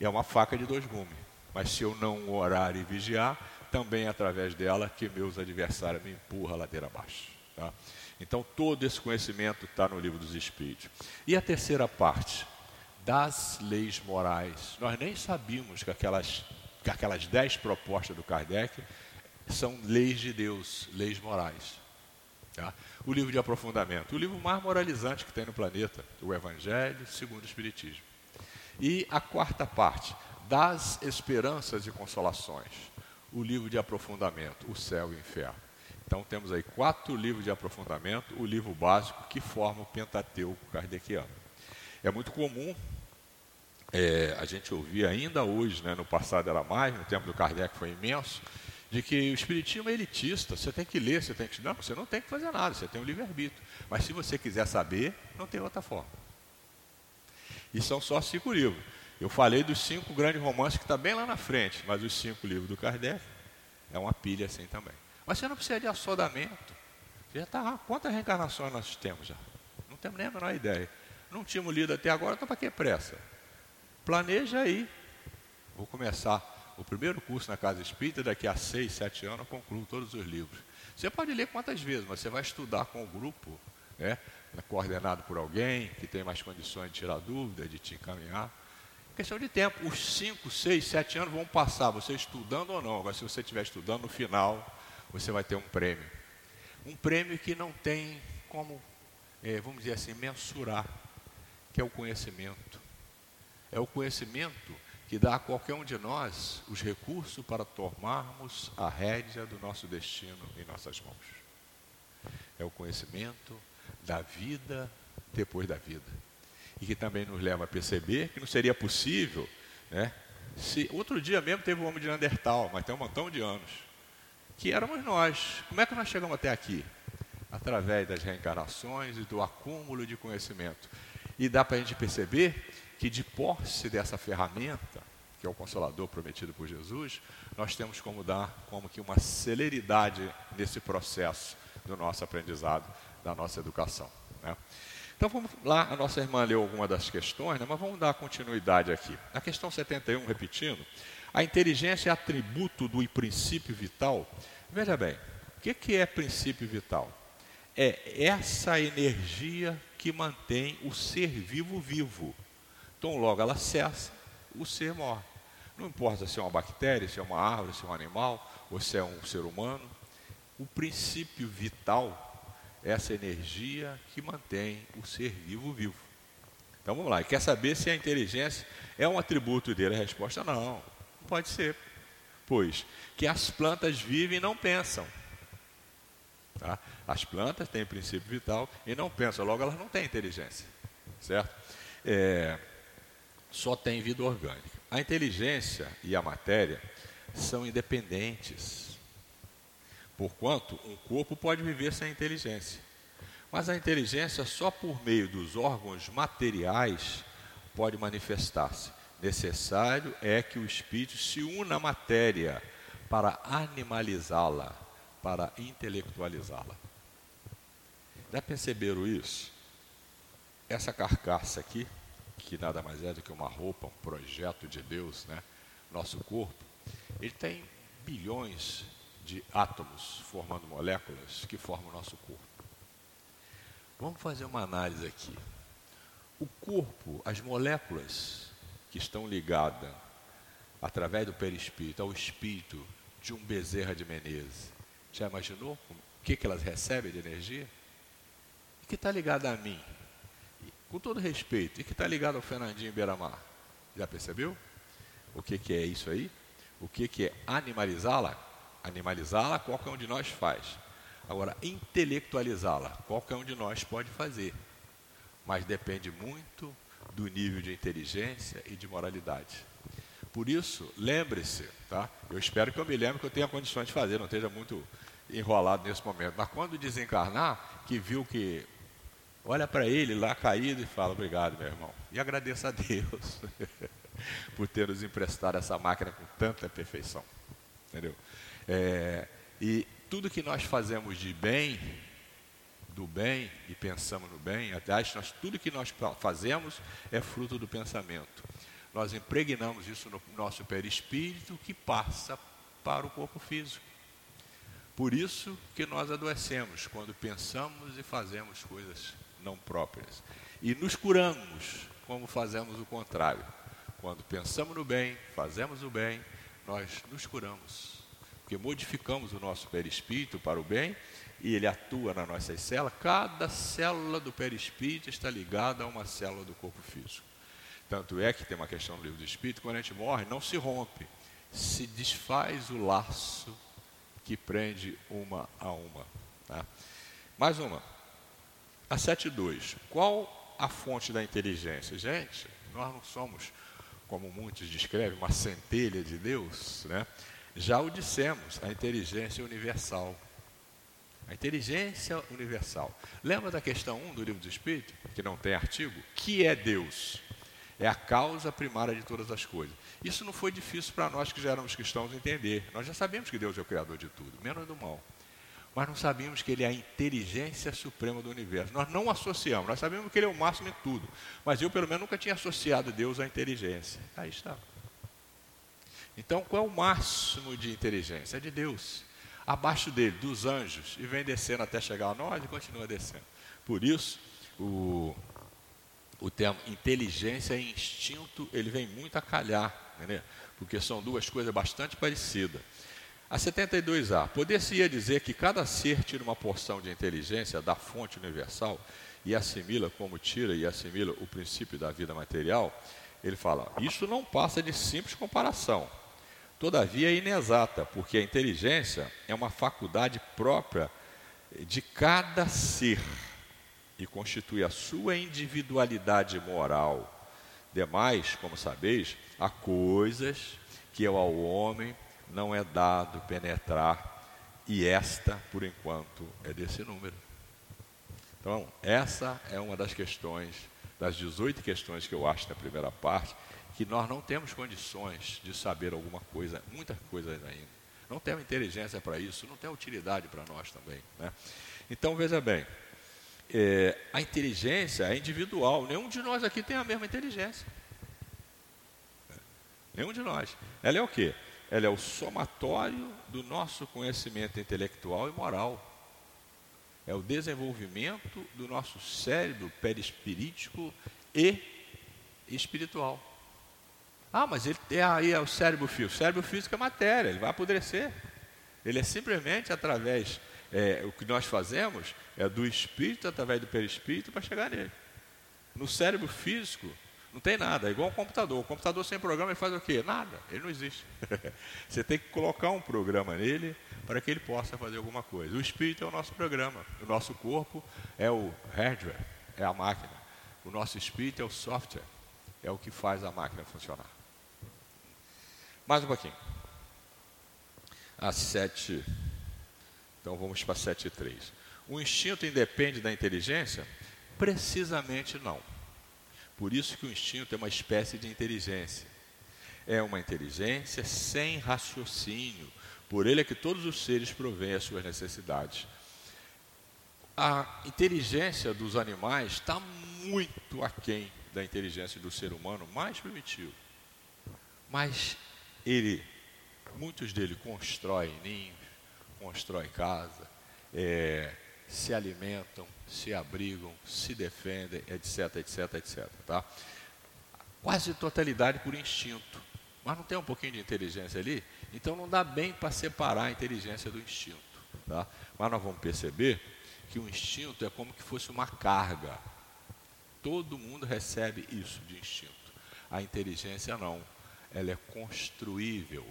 B: é uma faca de dois gumes. Mas se eu não orar e vigiar, também é através dela que meus adversários me empurram a ladeira abaixo. Tá? Então, todo esse conhecimento está no livro dos Espíritos. E a terceira parte, das leis morais. Nós nem sabíamos que aquelas, que aquelas dez propostas do Kardec são leis de Deus, leis morais. Tá? O livro de aprofundamento, o livro mais moralizante que tem no planeta, o Evangelho segundo o Espiritismo. E a quarta parte, das esperanças e consolações, o livro de aprofundamento, o céu e o inferno. Então temos aí quatro livros de aprofundamento, o livro básico que forma o Pentateuco kardeciano. É muito comum é, a gente ouvir ainda hoje, né, no passado era mais, no tempo do Kardec foi imenso, de que o Espiritismo é elitista, você tem que ler, você tem que estudar, você não tem que fazer nada, você tem o um livre-arbítrio. Mas se você quiser saber, não tem outra forma. E são só cinco livros. Eu falei dos cinco grandes romances que está bem lá na frente, mas os cinco livros do Kardec é uma pilha assim também. Mas você não precisa de assodamento. Você já está, quantas reencarnações nós temos já? Não temos nem a menor ideia. Não tínhamos lido até agora, então para que pressa? Planeja aí. Vou começar o primeiro curso na Casa Espírita, daqui a seis, sete anos eu concluo todos os livros. Você pode ler quantas vezes, mas você vai estudar com o grupo, né, coordenado por alguém que tem mais condições de tirar dúvidas, de te encaminhar. Questão de tempo. Os cinco, seis, sete anos vão passar, você estudando ou não. Agora, se você estiver estudando, no final você vai ter um prêmio. Um prêmio que não tem como, é, vamos dizer assim, mensurar, que é o conhecimento. É o conhecimento que dá a qualquer um de nós os recursos para tomarmos a rédea do nosso destino em nossas mãos. É o conhecimento da vida depois da vida. E que também nos leva a perceber que não seria possível, né? Se, outro dia mesmo teve o homem de Neandertal, mas tem um montão de anos que éramos nós. Como é que nós chegamos até aqui? Através das reencarnações e do acúmulo de conhecimento. E dá para a gente perceber que, de posse dessa ferramenta, que é o consolador prometido por Jesus, nós temos como dar como que uma celeridade nesse processo do nosso aprendizado, da nossa educação. Né? Então vamos lá, a nossa irmã leu alguma das questões, né, mas vamos dar continuidade aqui. Na questão 71, repetindo, a inteligência é atributo do princípio vital. Veja bem, o que, que é princípio vital? É essa energia que mantém o ser vivo vivo. Então logo ela cessa, o ser morre. Não importa se é uma bactéria, se é uma árvore, se é um animal, ou se é um ser humano. O princípio vital é essa energia que mantém o ser vivo vivo. Então vamos lá, e quer saber se a inteligência é um atributo dele? A resposta não, não pode ser. Pois que as plantas vivem e não pensam. Tá? As plantas têm princípio vital e não pensam, logo elas não têm inteligência. Certo? É, só tem vida orgânica. A inteligência e a matéria são independentes. Porquanto, um corpo pode viver sem inteligência. Mas a inteligência, só por meio dos órgãos materiais, pode manifestar-se. Necessário é que o espírito se una à matéria para animalizá-la, para intelectualizá-la. Já perceberam isso? Essa carcaça aqui que nada mais é do que uma roupa, um projeto de Deus, né? nosso corpo, ele tem bilhões de átomos formando moléculas que formam o nosso corpo. Vamos fazer uma análise aqui. O corpo, as moléculas que estão ligadas através do perispírito ao espírito de um Bezerra de Menezes, já imaginou o que, que elas recebem de energia? E que está ligado a mim, com todo respeito, e que está ligado ao Fernandinho Beiramar. Já percebeu? O que, que é isso aí? O que, que é animalizá-la? Animalizá-la, qualquer um de nós faz. Agora, intelectualizá-la, qualquer um de nós pode fazer. Mas depende muito do nível de inteligência e de moralidade. Por isso, lembre-se, tá? Eu espero que eu me lembre que eu tenha condições de fazer, não esteja muito enrolado nesse momento. Mas quando desencarnar, que viu que olha para ele lá caído e fala: Obrigado, meu irmão. E agradeça a Deus por ter nos emprestado essa máquina com tanta perfeição. Entendeu? É, e tudo que nós fazemos de bem, do bem e pensamos no bem, aliás, nós, tudo que nós fazemos é fruto do pensamento. Nós impregnamos isso no nosso perispírito que passa para o corpo físico. Por isso que nós adoecemos quando pensamos e fazemos coisas não próprias. E nos curamos como fazemos o contrário. Quando pensamos no bem, fazemos o bem, nós nos curamos. Porque modificamos o nosso perispírito para o bem e ele atua nas nossas células. Cada célula do perispírito está ligada a uma célula do corpo físico. Tanto é que tem uma questão no livro do Espírito: quando a gente morre, não se rompe, se desfaz o laço que prende uma a uma. Tá? Mais uma. A 7.2. Qual a fonte da inteligência? Gente, nós não somos, como muitos descrevem, uma centelha de Deus, né? Já o dissemos, a inteligência universal. A inteligência universal. Lembra da questão 1 do livro do Espírito, que não tem artigo? Que é Deus? É a causa primária de todas as coisas. Isso não foi difícil para nós que já éramos cristãos entender. Nós já sabemos que Deus é o Criador de tudo, menos do mal mas não sabíamos que ele é a inteligência suprema do universo. Nós não associamos, nós sabemos que ele é o máximo em tudo, mas eu, pelo menos, nunca tinha associado Deus à inteligência. Aí está. Então, qual é o máximo de inteligência? É de Deus. Abaixo dele, dos anjos, e vem descendo até chegar a nós e continua descendo. Por isso, o, o termo inteligência e instinto, ele vem muito a calhar, entendeu? porque são duas coisas bastante parecidas. A 72A. Poder-se-ia dizer que cada ser tira uma porção de inteligência da fonte universal e assimila como tira e assimila o princípio da vida material? Ele fala: Isso não passa de simples comparação. Todavia é inexata, porque a inteligência é uma faculdade própria de cada ser e constitui a sua individualidade moral. Demais, como sabeis, há coisas que ao homem não é dado penetrar, e esta, por enquanto, é desse número. Então, essa é uma das questões, das 18 questões que eu acho na primeira parte, que nós não temos condições de saber alguma coisa, muitas coisas ainda. Não temos inteligência para isso, não tem utilidade para nós também. Né? Então, veja bem, é, a inteligência é individual, nenhum de nós aqui tem a mesma inteligência. Nenhum de nós. Ela é o quê? Ela é o somatório do nosso conhecimento intelectual e moral. É o desenvolvimento do nosso cérebro perispirítico e espiritual. Ah, mas ele tem aí é o cérebro físico. O cérebro físico é matéria, ele vai apodrecer. Ele é simplesmente através, é, o que nós fazemos é do espírito através do perispírito para chegar nele. No cérebro físico, não tem nada, é igual um computador. O computador sem programa ele faz o quê? Nada, ele não existe. Você tem que colocar um programa nele para que ele possa fazer alguma coisa. O espírito é o nosso programa, o nosso corpo é o hardware, é a máquina. O nosso espírito é o software, é o que faz a máquina funcionar. Mais um pouquinho. Às sete. Então vamos para sete e três. O instinto independe da inteligência? Precisamente não. Por isso que o instinto é uma espécie de inteligência. É uma inteligência sem raciocínio. Por ele é que todos os seres provêm as suas necessidades. A inteligência dos animais está muito aquém da inteligência do ser humano mais primitivo. Mas ele, muitos dele constroem ninhos, constroem casa, é, se alimentam, se abrigam, se defendem, etc, etc, etc. Tá? Quase totalidade por instinto. Mas não tem um pouquinho de inteligência ali? Então não dá bem para separar a inteligência do instinto. Tá? Mas nós vamos perceber que o instinto é como que fosse uma carga. Todo mundo recebe isso de instinto. A inteligência não. Ela é construível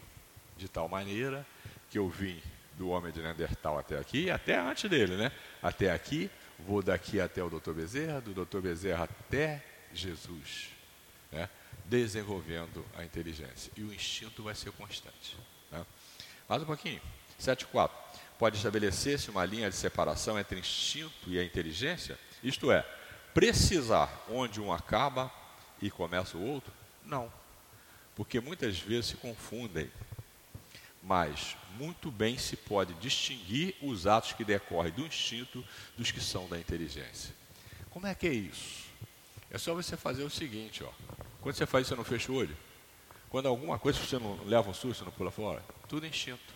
B: de tal maneira que eu vim do homem de Neandertal até aqui, até antes dele, né? Até aqui, vou daqui até o doutor Bezerra, do doutor Bezerra até Jesus, né? desenvolvendo a inteligência. E o instinto vai ser constante. Né? Mais um pouquinho. 7.4. Pode estabelecer-se uma linha de separação entre instinto e a inteligência? Isto é, precisar onde um acaba e começa o outro? Não. Porque muitas vezes se confundem mas muito bem se pode distinguir os atos que decorrem do instinto dos que são da inteligência. Como é que é isso? É só você fazer o seguinte, ó. Quando você faz isso, você não fecha o olho. Quando alguma coisa você não leva um susto, você não pula fora. Tudo instinto.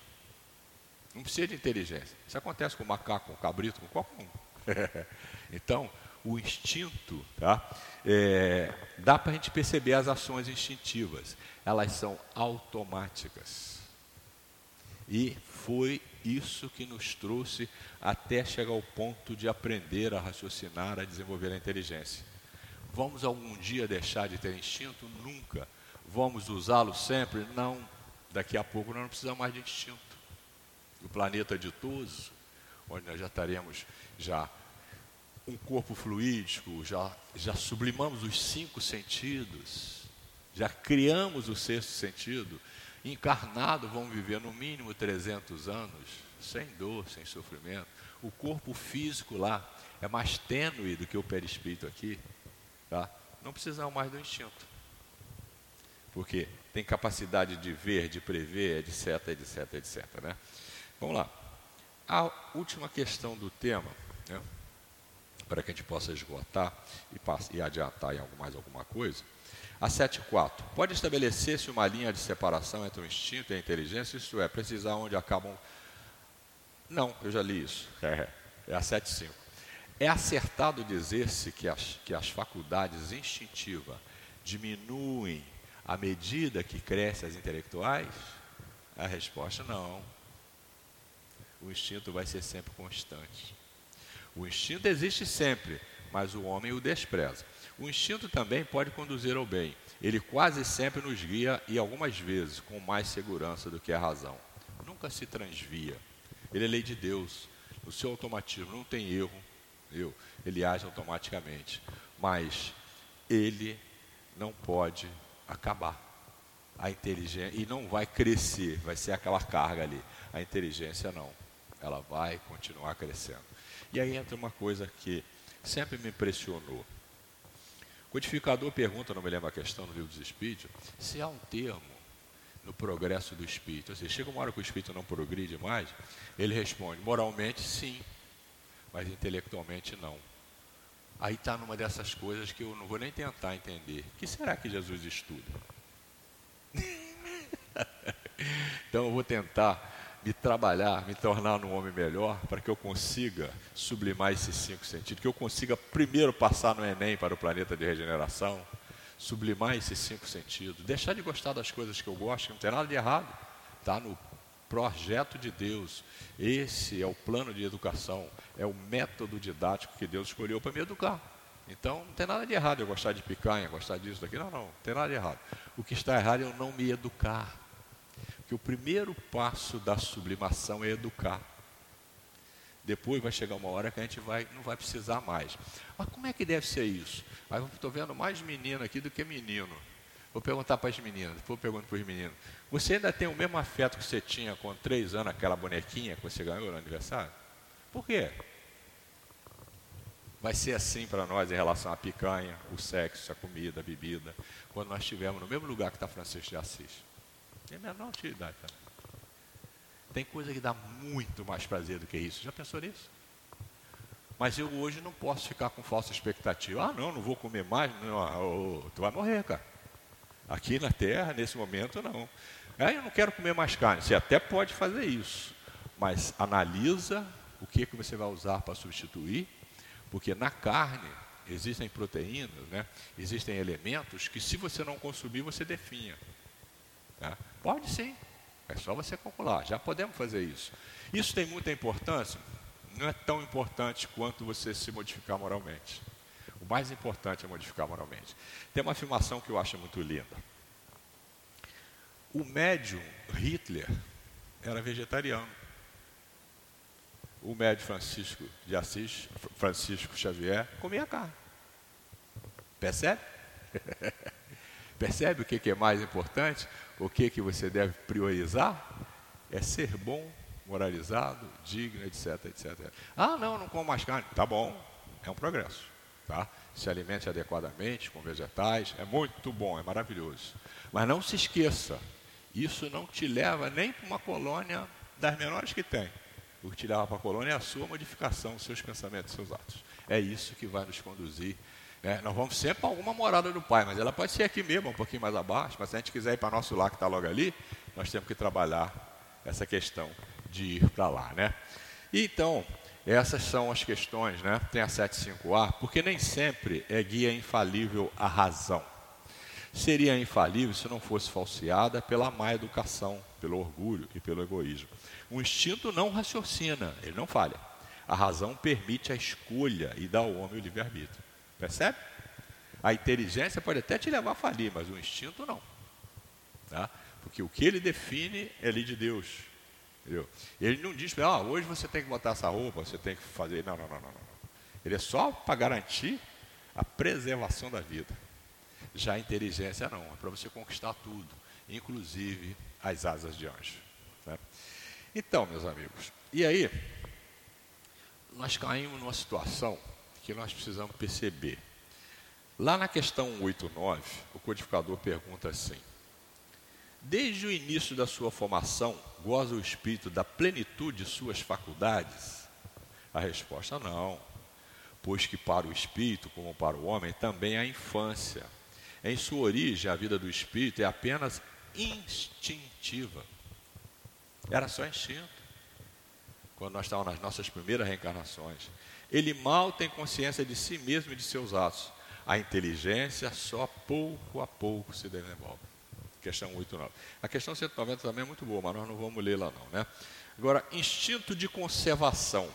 B: Não precisa de inteligência. Isso acontece com o macaco, com o cabrito, com qualquer um. então, o instinto, tá? É, dá para a gente perceber as ações instintivas. Elas são automáticas. E foi isso que nos trouxe até chegar ao ponto de aprender a raciocinar, a desenvolver a inteligência. Vamos algum dia deixar de ter instinto? Nunca. Vamos usá-lo sempre? Não. Daqui a pouco nós não precisamos mais de instinto. O planeta ditoso, onde nós já estaremos já um corpo fluídico, já, já sublimamos os cinco sentidos, já criamos o sexto sentido, encarnado vão viver no mínimo 300 anos, sem dor, sem sofrimento. O corpo físico lá é mais tênue do que o perispírito aqui. Tá? Não precisam mais do instinto. Porque tem capacidade de ver, de prever, etc, etc, etc. Né? Vamos lá. A última questão do tema, né? para que a gente possa esgotar e, e adiantar em mais alguma coisa, a 7.4. Pode estabelecer-se uma linha de separação entre o instinto e a inteligência, isto é, precisar onde acabam. Não, eu já li isso. É, é a 7.5. É acertado dizer-se que as, que as faculdades instintivas diminuem à medida que crescem as intelectuais? A resposta não. O instinto vai ser sempre constante. O instinto existe sempre, mas o homem o despreza. O instinto também pode conduzir ao bem. Ele quase sempre nos guia e algumas vezes com mais segurança do que a razão. Nunca se transvia. Ele é lei de Deus. O seu automatismo não tem erro. Eu, ele age automaticamente. Mas ele não pode acabar. A inteligência e não vai crescer, vai ser aquela carga ali. A inteligência não. Ela vai continuar crescendo. E aí entra uma coisa que sempre me impressionou. Codificador pergunta, não me lembro a questão no livro dos Espíritos, se há um termo no progresso do espírito. Ou seja, chega uma hora que o espírito não progride mais, ele responde: moralmente, sim, mas intelectualmente, não. Aí está numa dessas coisas que eu não vou nem tentar entender. O que será que Jesus estuda? então eu vou tentar me trabalhar, me tornar um homem melhor, para que eu consiga sublimar esses cinco sentidos, que eu consiga primeiro passar no Enem para o planeta de regeneração, sublimar esses cinco sentidos, deixar de gostar das coisas que eu gosto, que não tem nada de errado, está no projeto de Deus. Esse é o plano de educação, é o método didático que Deus escolheu para me educar. Então não tem nada de errado eu gostar de picanha, gostar disso, daqui, não, não, não tem nada de errado. O que está errado é eu não me educar que o primeiro passo da sublimação é educar. Depois vai chegar uma hora que a gente vai, não vai precisar mais. Mas como é que deve ser isso? Aí eu estou vendo mais menino aqui do que menino. Vou perguntar para as meninas, depois eu pergunto para os meninos. Você ainda tem o mesmo afeto que você tinha com três anos, aquela bonequinha que você ganhou no aniversário? Por quê? Vai ser assim para nós em relação à picanha, o sexo, a comida, a bebida, quando nós estivermos no mesmo lugar que está Francisco de Assis. Tem menor utilidade. Cara. Tem coisa que dá muito mais prazer do que isso. Já pensou nisso? Mas eu hoje não posso ficar com falsa expectativa. Ah, não, não vou comer mais. Não, oh, tu vai morrer, cara. Aqui na Terra, nesse momento, não. Ah, eu não quero comer mais carne. Você até pode fazer isso. Mas analisa o que, que você vai usar para substituir. Porque na carne existem proteínas, né? existem elementos que se você não consumir, você definha. Tá? Pode sim. É só você calcular. Já podemos fazer isso. Isso tem muita importância? Não é tão importante quanto você se modificar moralmente. O mais importante é modificar moralmente. Tem uma afirmação que eu acho muito linda. O médium Hitler era vegetariano. O médium Francisco de Assis, Francisco Xavier, comia carne. Percebe? Percebe o que é mais importante? O que, que você deve priorizar é ser bom, moralizado, digno, etc, etc. Ah, não, não como mais carne. Tá bom, é um progresso. Tá? Se alimente adequadamente com vegetais, é muito bom, é maravilhoso. Mas não se esqueça, isso não te leva nem para uma colônia das menores que tem. O que te leva para a colônia é a sua modificação, seus pensamentos, os seus atos. É isso que vai nos conduzir é, nós vamos sempre para alguma morada do Pai, mas ela pode ser aqui mesmo, um pouquinho mais abaixo. Mas se a gente quiser ir para nosso lar que está logo ali, nós temos que trabalhar essa questão de ir para lá, né? Então, essas são as questões, né? Tem a 75A, porque nem sempre é guia infalível a razão. Seria infalível se não fosse falseada pela má educação, pelo orgulho e pelo egoísmo. O instinto não raciocina, ele não falha. A razão permite a escolha e dá ao homem o livre-arbítrio. Percebe? A inteligência pode até te levar a falir, mas o instinto não. Tá? Porque o que ele define é lei de Deus. Entendeu? Ele não diz, ah, hoje você tem que botar essa roupa, você tem que fazer. Não, não, não, não. Ele é só para garantir a preservação da vida. Já a inteligência não, é para você conquistar tudo, inclusive as asas de anjo. Né? Então, meus amigos, e aí, nós caímos numa situação que nós precisamos perceber. Lá na questão 189, o codificador pergunta assim: Desde o início da sua formação, goza o espírito da plenitude de suas faculdades? A resposta não, pois que para o espírito, como para o homem, também há infância. Em sua origem, a vida do espírito é apenas instintiva. Era só instinto. Quando nós estávamos nas nossas primeiras reencarnações. Ele mal tem consciência de si mesmo e de seus atos. A inteligência só pouco a pouco se desenvolve. Questão 89. A questão 190 também é muito boa, mas nós não vamos ler lá não, né? Agora, instinto de conservação.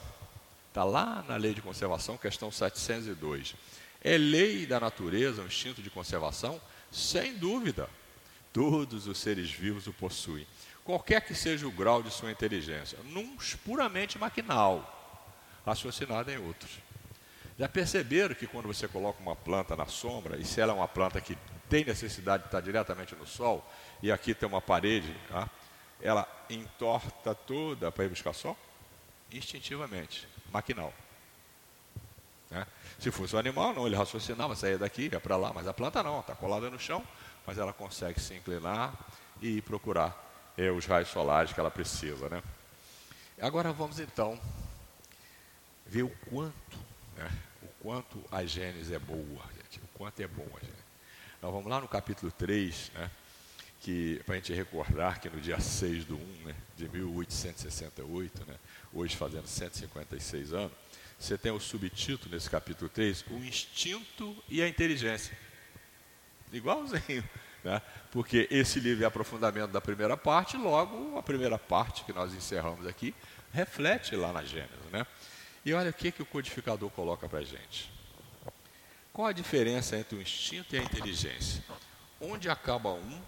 B: Está lá na lei de conservação, questão 702. É lei da natureza o instinto de conservação? Sem dúvida. Todos os seres vivos o possuem. Qualquer que seja o grau de sua inteligência. Num puramente maquinal raciocinado em outros. Já perceberam que quando você coloca uma planta na sombra, e se ela é uma planta que tem necessidade de estar diretamente no sol, e aqui tem uma parede, tá? ela entorta toda para ir buscar sol? Instintivamente, maquinal. Né? Se fosse um animal, não, ele raciocinava, saía daqui, ia para lá, mas a planta não, está colada no chão, mas ela consegue se inclinar e procurar é, os raios solares que ela precisa. Né? Agora vamos então ver o quanto, né, o quanto a Gênesis é boa, gente, o quanto é boa a Gênesis. Nós vamos lá no capítulo 3, né, que para a gente recordar que no dia 6 do 1 né, de 1868, né, hoje fazendo 156 anos, você tem o subtítulo nesse capítulo 3, o instinto e a inteligência. Igualzinho, né? porque esse livro é aprofundamento da primeira parte, logo a primeira parte que nós encerramos aqui reflete lá na Gênesis. Né? E olha o que, que o codificador coloca para a gente. Qual a diferença entre o instinto e a inteligência? Onde acaba um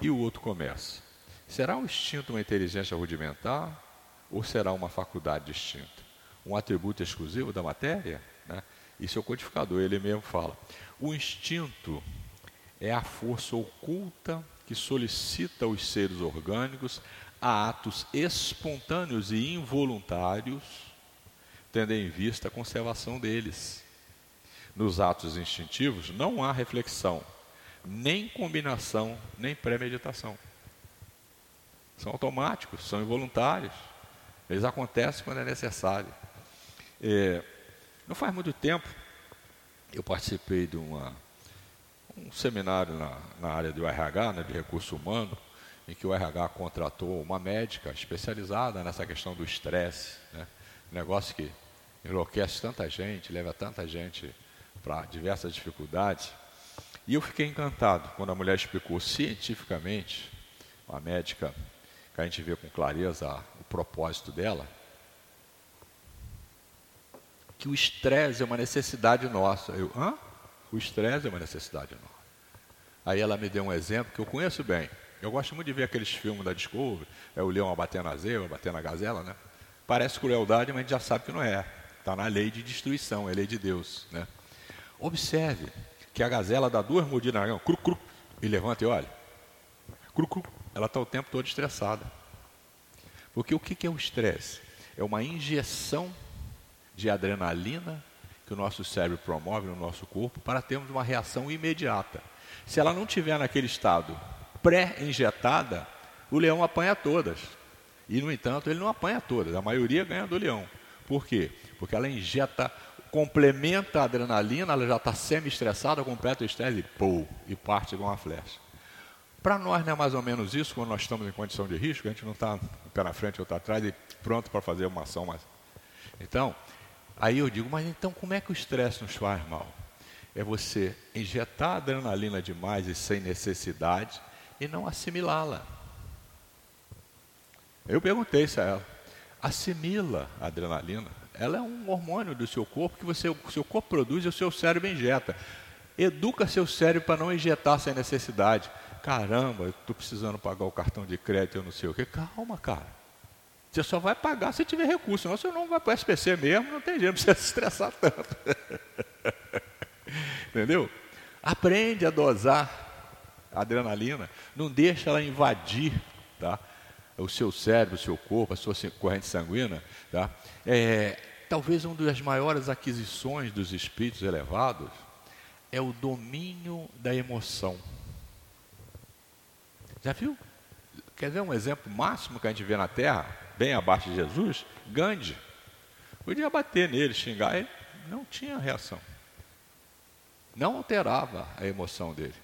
B: e o outro começa? Será o instinto uma inteligência rudimentar ou será uma faculdade distinta? um atributo exclusivo da matéria? Né? Isso é o codificador, ele mesmo fala. O instinto é a força oculta que solicita os seres orgânicos a atos espontâneos e involuntários, tendo em vista a conservação deles. Nos atos instintivos não há reflexão, nem combinação, nem premeditação. São automáticos, são involuntários. Eles acontecem quando é necessário. É, não faz muito tempo, eu participei de uma, um seminário na, na área do RH, né, de recurso humano, em que o RH contratou uma médica especializada nessa questão do estresse, né, negócio que enlouquece tanta gente, leva tanta gente para diversas dificuldades. E eu fiquei encantado quando a mulher explicou cientificamente, uma médica que a gente vê com clareza o propósito dela, que o estresse é uma necessidade nossa. Eu, hã? O estresse é uma necessidade nossa. Aí ela me deu um exemplo que eu conheço bem. Eu gosto muito de ver aqueles filmes da Discovery, é o leão abatendo na zebra, abatendo na gazela, né? Parece crueldade, mas a gente já sabe que não é. Está na lei de destruição, é lei de Deus, né? Observe que a gazela dá duas mordidas na cru, cru, e levanta e olha. Cru, cru, ela está o tempo todo estressada. Porque o que é o estresse? É uma injeção de adrenalina que o nosso cérebro promove no nosso corpo para termos uma reação imediata. Se ela não tiver naquele estado pré-injetada, o leão apanha todas. E, no entanto, ele não apanha todas, a maioria ganha do leão. Por quê? Porque ela injeta, complementa a adrenalina, ela já está semi-estressada, completa o estresse e pô, e parte igual uma flecha. Para nós não é mais ou menos isso, quando nós estamos em condição de risco, a gente não está pé na frente, outro atrás e pronto para fazer uma ação mais. Então, Aí eu digo, mas então como é que o estresse nos faz mal? É você injetar adrenalina demais e sem necessidade e não assimilá-la. Eu perguntei isso a ela. Assimila a adrenalina. Ela é um hormônio do seu corpo que você, o seu corpo produz e o seu cérebro injeta. Educa seu cérebro para não injetar sem necessidade. Caramba, estou precisando pagar o cartão de crédito, eu não sei o quê. Calma, cara. Você só vai pagar se tiver recurso, senão você não vai para o SPC mesmo, não tem dinheiro, não precisa se estressar tanto. Entendeu? Aprende a dosar a adrenalina, não deixa ela invadir tá? o seu cérebro, o seu corpo, a sua corrente sanguínea. Tá? É, talvez uma das maiores aquisições dos espíritos elevados é o domínio da emoção. Já viu? Quer ver um exemplo máximo que a gente vê na Terra? Bem abaixo de Jesus, Gandhi. Podia bater nele, xingar, ele não tinha reação. Não alterava a emoção dele.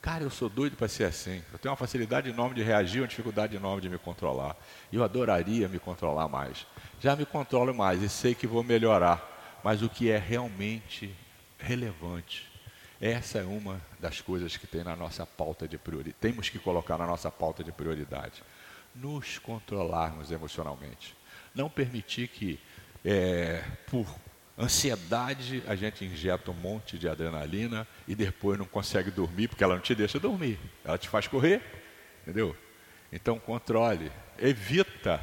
B: Cara, eu sou doido para ser assim. Eu tenho uma facilidade enorme de reagir, uma dificuldade enorme de me controlar. Eu adoraria me controlar mais. Já me controlo mais e sei que vou melhorar. Mas o que é realmente relevante, essa é uma das coisas que tem na nossa pauta de prioridade. Temos que colocar na nossa pauta de prioridade nos controlarmos emocionalmente. Não permitir que, é, por ansiedade, a gente injeta um monte de adrenalina e depois não consegue dormir, porque ela não te deixa dormir, ela te faz correr, entendeu? Então, controle, evita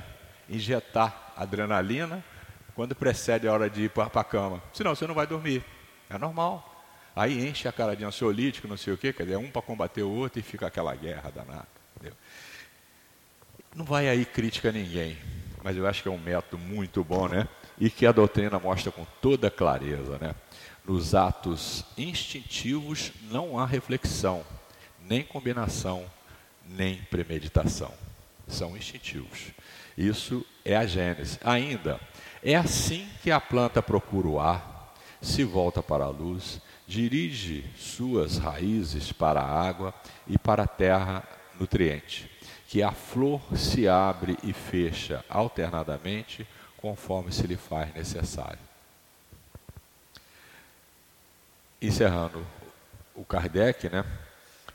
B: injetar adrenalina quando precede a hora de ir para a cama, senão você não vai dormir, é normal. Aí enche a cara de ansiolítico, não sei o quê, quer dizer, um para combater o outro e fica aquela guerra danada. Entendeu? Não vai aí crítica a ninguém, mas eu acho que é um método muito bom, né? e que a doutrina mostra com toda clareza. Né? Nos atos instintivos não há reflexão, nem combinação, nem premeditação. São instintivos. Isso é a Gênese. Ainda, é assim que a planta procura o ar, se volta para a luz, dirige suas raízes para a água e para a terra nutriente, que a flor se abre e fecha alternadamente conforme se lhe faz necessário. Encerrando o Kardec, né?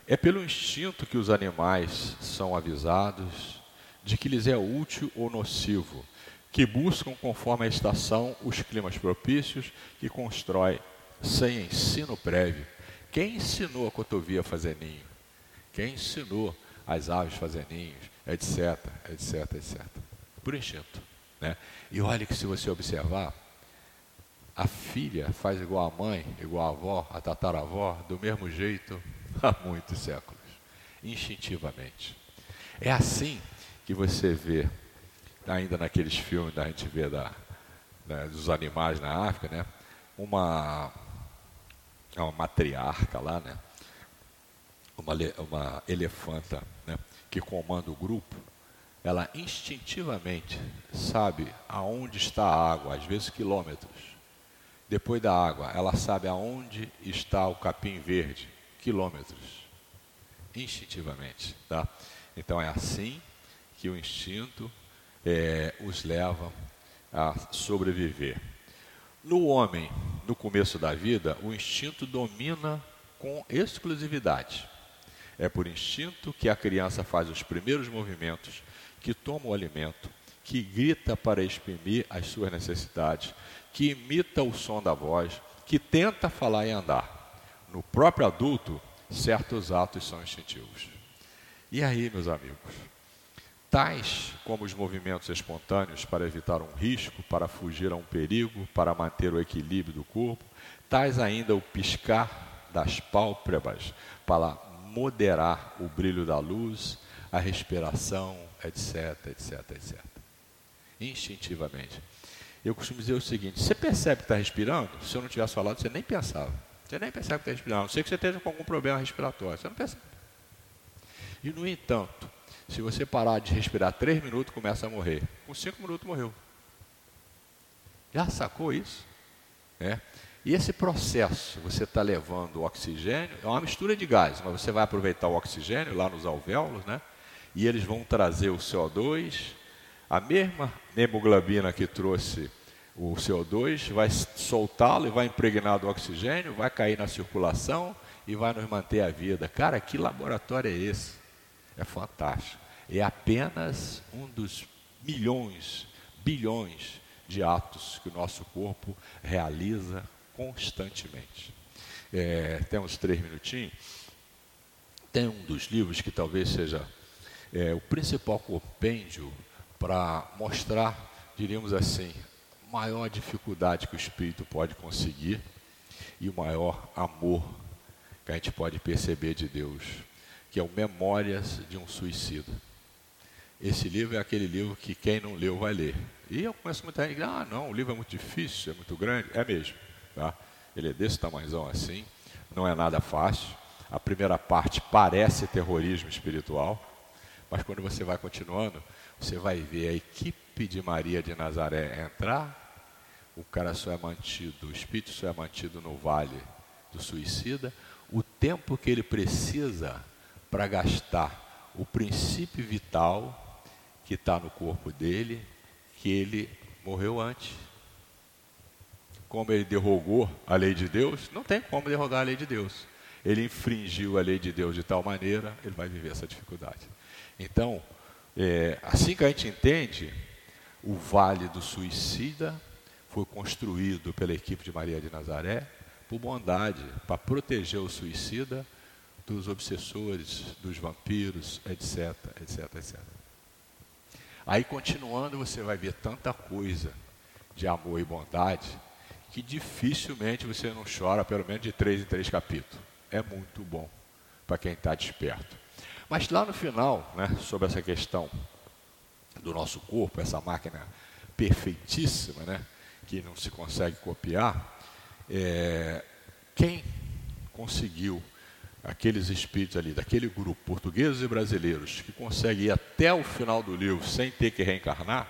B: É pelo instinto que os animais são avisados de que lhes é útil ou nocivo, que buscam conforme a estação os climas propícios, que constrói sem ensino prévio. Quem ensinou a cotovia a fazer ninho? Quem ensinou as aves fazer ninhos, etc, etc, etc. Por instinto. Né? E olha que se você observar, a filha faz igual a mãe, igual a avó, a tataravó, do mesmo jeito há muitos séculos, instintivamente. É assim que você vê, ainda naqueles filmes da gente vê da, né, dos animais na África, né? uma, uma matriarca lá, né? Uma, uma elefanta né? que comanda o grupo, ela instintivamente sabe aonde está a água, às vezes quilômetros. Depois da água, ela sabe aonde está o capim verde, quilômetros. Instintivamente, tá? Então é assim que o instinto é, os leva a sobreviver. No homem, no começo da vida, o instinto domina com exclusividade. É por instinto que a criança faz os primeiros movimentos que toma o alimento, que grita para exprimir as suas necessidades, que imita o som da voz, que tenta falar e andar. No próprio adulto, certos atos são instintivos. E aí, meus amigos? Tais como os movimentos espontâneos para evitar um risco, para fugir a um perigo, para manter o equilíbrio do corpo, tais ainda o piscar das pálpebras para moderar o brilho da luz, a respiração, etc, etc, etc. Instintivamente. Eu costumo dizer o seguinte: você percebe que está respirando? Se eu não tivesse falado, você nem pensava. Você nem percebe que está respirando. A não ser que você esteja com algum problema respiratório. Você não percebe. E, no entanto, se você parar de respirar três minutos, começa a morrer. Com cinco minutos, morreu. Já sacou isso? É. E esse processo, você está levando o oxigênio, é uma mistura de gás, mas você vai aproveitar o oxigênio lá nos alvéolos, né? e eles vão trazer o CO2, a mesma hemoglobina que trouxe o CO2 vai soltá-lo e vai impregnar do oxigênio, vai cair na circulação e vai nos manter a vida. Cara, que laboratório é esse? É fantástico. É apenas um dos milhões, bilhões de atos que o nosso corpo realiza constantemente. É, temos três minutinhos. Tem um dos livros que talvez seja é, o principal compêndio para mostrar, diríamos assim, maior dificuldade que o espírito pode conseguir e o maior amor que a gente pode perceber de Deus, que é o Memórias de um Suicida. Esse livro é aquele livro que quem não leu vai ler. E eu conheço muita gente ah, não, o livro é muito difícil, é muito grande. É mesmo. Tá? Ele é desse tamanhozão assim, não é nada fácil. A primeira parte parece terrorismo espiritual, mas quando você vai continuando, você vai ver a equipe de Maria de Nazaré entrar, o cara só é mantido, o espírito só é mantido no vale do suicida, o tempo que ele precisa para gastar o princípio vital que está no corpo dele, que ele morreu antes. Como ele derrogou a lei de Deus, não tem como derrogar a lei de Deus. Ele infringiu a lei de Deus de tal maneira, ele vai viver essa dificuldade. Então, é, assim que a gente entende, o Vale do Suicida foi construído pela equipe de Maria de Nazaré por bondade, para proteger o suicida dos obsessores, dos vampiros, etc, etc, etc. Aí, continuando, você vai ver tanta coisa de amor e bondade que dificilmente você não chora, pelo menos de três em três capítulos. É muito bom para quem está desperto. Mas lá no final, né, sobre essa questão do nosso corpo, essa máquina perfeitíssima, né, que não se consegue copiar, é, quem conseguiu aqueles espíritos ali, daquele grupo, portugueses e brasileiros, que conseguem ir até o final do livro sem ter que reencarnar,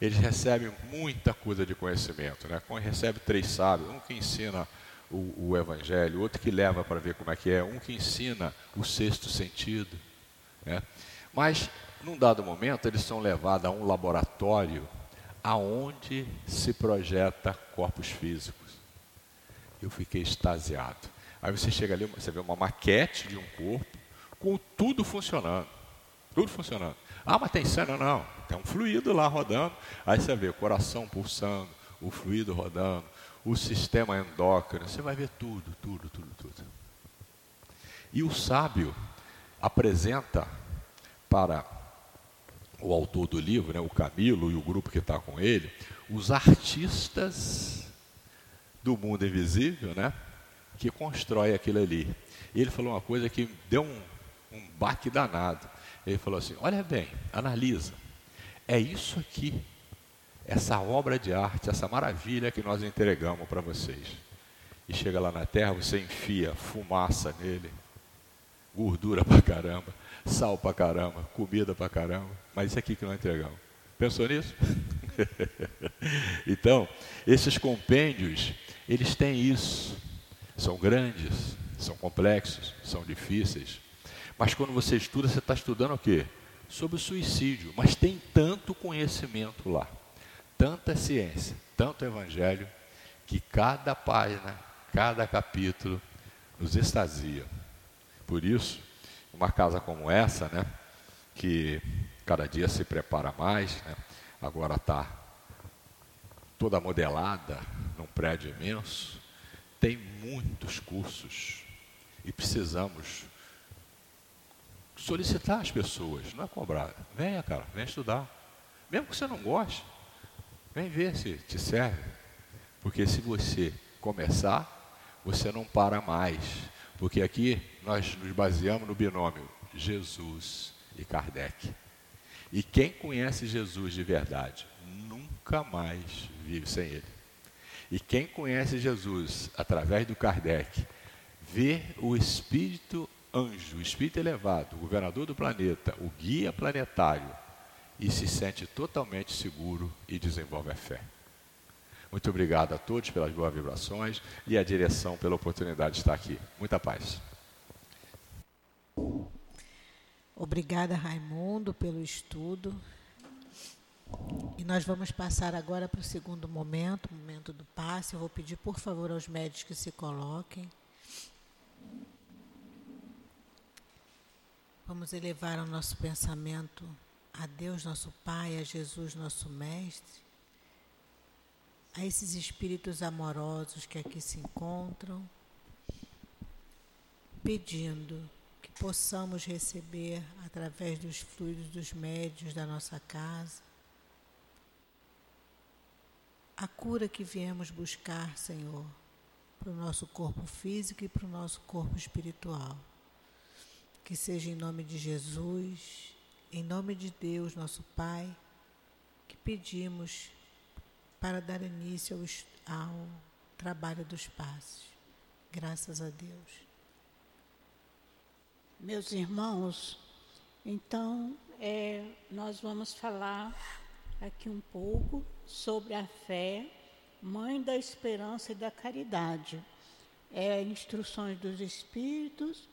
B: eles recebem muita coisa de conhecimento. Né? Recebe três sábios, um que ensina o, o Evangelho, outro que leva para ver como é que é, um que ensina o sexto sentido. Né? Mas, num dado momento, eles são levados a um laboratório aonde se projeta corpos físicos. Eu fiquei extasiado. Aí você chega ali, você vê uma maquete de um corpo com tudo funcionando. Tudo funcionando. Ah, mas tem cena? Não. Tem um fluido lá rodando. Aí você vê o coração pulsando, o fluido rodando, o sistema endócrino. Você vai ver tudo, tudo, tudo, tudo. E o sábio apresenta para o autor do livro, né, o Camilo e o grupo que está com ele, os artistas do mundo invisível, né? que constrói aquilo ali. E ele falou uma coisa que deu um, um baque danado. Ele falou assim: Olha bem, analisa. É isso aqui, essa obra de arte, essa maravilha que nós entregamos para vocês. E chega lá na terra, você enfia fumaça nele, gordura para caramba, sal para caramba, comida para caramba, mas isso aqui que nós entregamos. Pensou nisso? então, esses compêndios, eles têm isso. São grandes, são complexos, são difíceis. Mas quando você estuda, você está estudando o quê? Sobre o suicídio. Mas tem tanto conhecimento lá, tanta ciência, tanto evangelho, que cada página, cada capítulo nos extasia. Por isso, uma casa como essa, né, que cada dia se prepara mais, né, agora está toda modelada num prédio imenso, tem muitos cursos e precisamos solicitar as pessoas, não é cobrar. Venha, cara, venha estudar. Mesmo que você não goste, vem ver se te serve. Porque se você começar, você não para mais. Porque aqui nós nos baseamos no binômio Jesus e Kardec. E quem conhece Jesus de verdade nunca mais vive sem ele. E quem conhece Jesus através do Kardec, vê o espírito anjo, espírito elevado, governador do planeta, o guia planetário, e se sente totalmente seguro e desenvolve a fé. Muito obrigado a todos pelas boas vibrações e a direção pela oportunidade de estar aqui. Muita paz.
A: Obrigada, Raimundo, pelo estudo. E nós vamos passar agora para o segundo momento, o momento do passe. Eu vou pedir, por favor, aos médicos que se coloquem. Vamos elevar o nosso pensamento a Deus, nosso Pai, a Jesus, nosso Mestre, a esses espíritos amorosos que aqui se encontram, pedindo que possamos receber, através dos fluidos dos médios da nossa casa, a cura que viemos buscar, Senhor, para o nosso corpo físico e para o nosso corpo espiritual. Que seja em nome de Jesus, em nome de Deus, nosso Pai, que pedimos para dar início ao, ao trabalho dos passos. Graças a Deus.
C: Meus irmãos, então é, nós vamos falar aqui um pouco sobre a fé, mãe da esperança e da caridade. É instruções dos Espíritos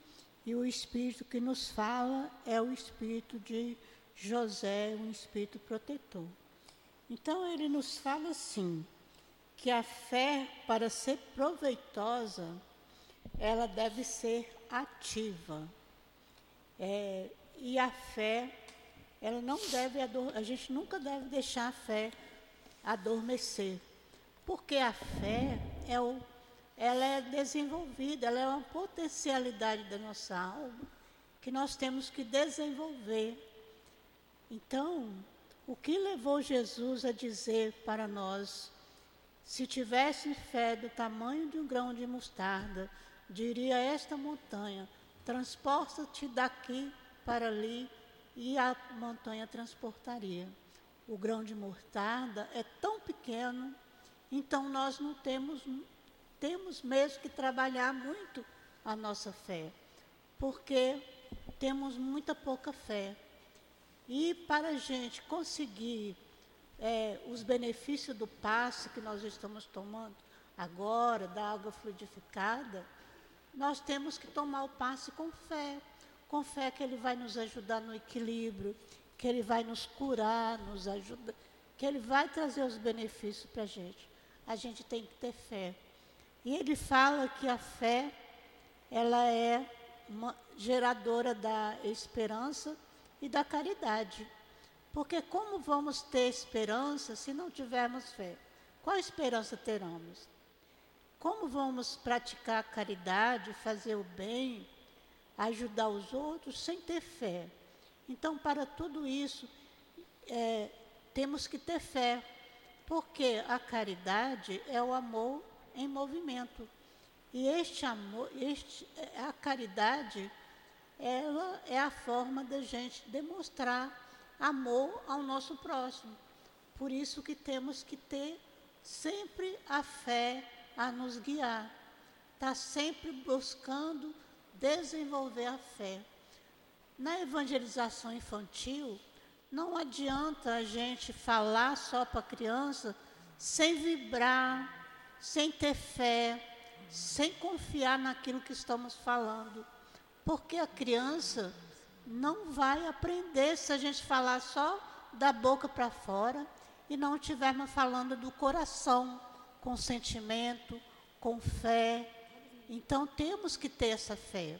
C: e o Espírito que nos fala é o Espírito de José, um Espírito protetor. Então ele nos fala assim, que a fé, para ser proveitosa, ela deve ser ativa. É, e a fé, ela não deve, a gente nunca deve deixar a fé adormecer. Porque a fé é o, ela é desenvolvida, ela é uma potencialidade da nossa alma que nós temos que desenvolver. Então, o que levou Jesus a dizer para nós, se tivesse fé do tamanho de um grão de mostarda, diria esta montanha: transporta-te daqui para ali, e a montanha transportaria o grão de mostarda é tão pequeno Então nós não temos, temos mesmo que trabalhar muito a nossa fé, porque temos muita pouca fé. E para a gente conseguir é, os benefícios do passe que nós estamos tomando agora, da água fluidificada, nós temos que tomar o passe com fé. Com fé que Ele vai nos ajudar no equilíbrio, que Ele vai nos curar, nos ajudar, que Ele vai trazer os benefícios para a gente. A gente tem que ter fé. E Ele fala que a fé, ela é geradora da esperança e da caridade. Porque como vamos ter esperança se não tivermos fé? Qual esperança teremos? Como vamos praticar a caridade, fazer o bem, ajudar os outros sem ter fé? Então, para tudo isso, é, temos que ter fé, porque a caridade é o amor em movimento. E este amor, este, a caridade, ela é a forma da gente demonstrar amor ao nosso próximo. Por isso que temos que ter sempre a fé a nos guiar. Está sempre buscando desenvolver a fé. Na evangelização infantil, não adianta a gente falar só para a criança sem vibrar, sem ter fé, sem confiar naquilo que estamos falando. Porque a criança não vai aprender se a gente falar só da boca para fora e não estivermos falando do coração com sentimento, com fé. Então temos que ter essa fé.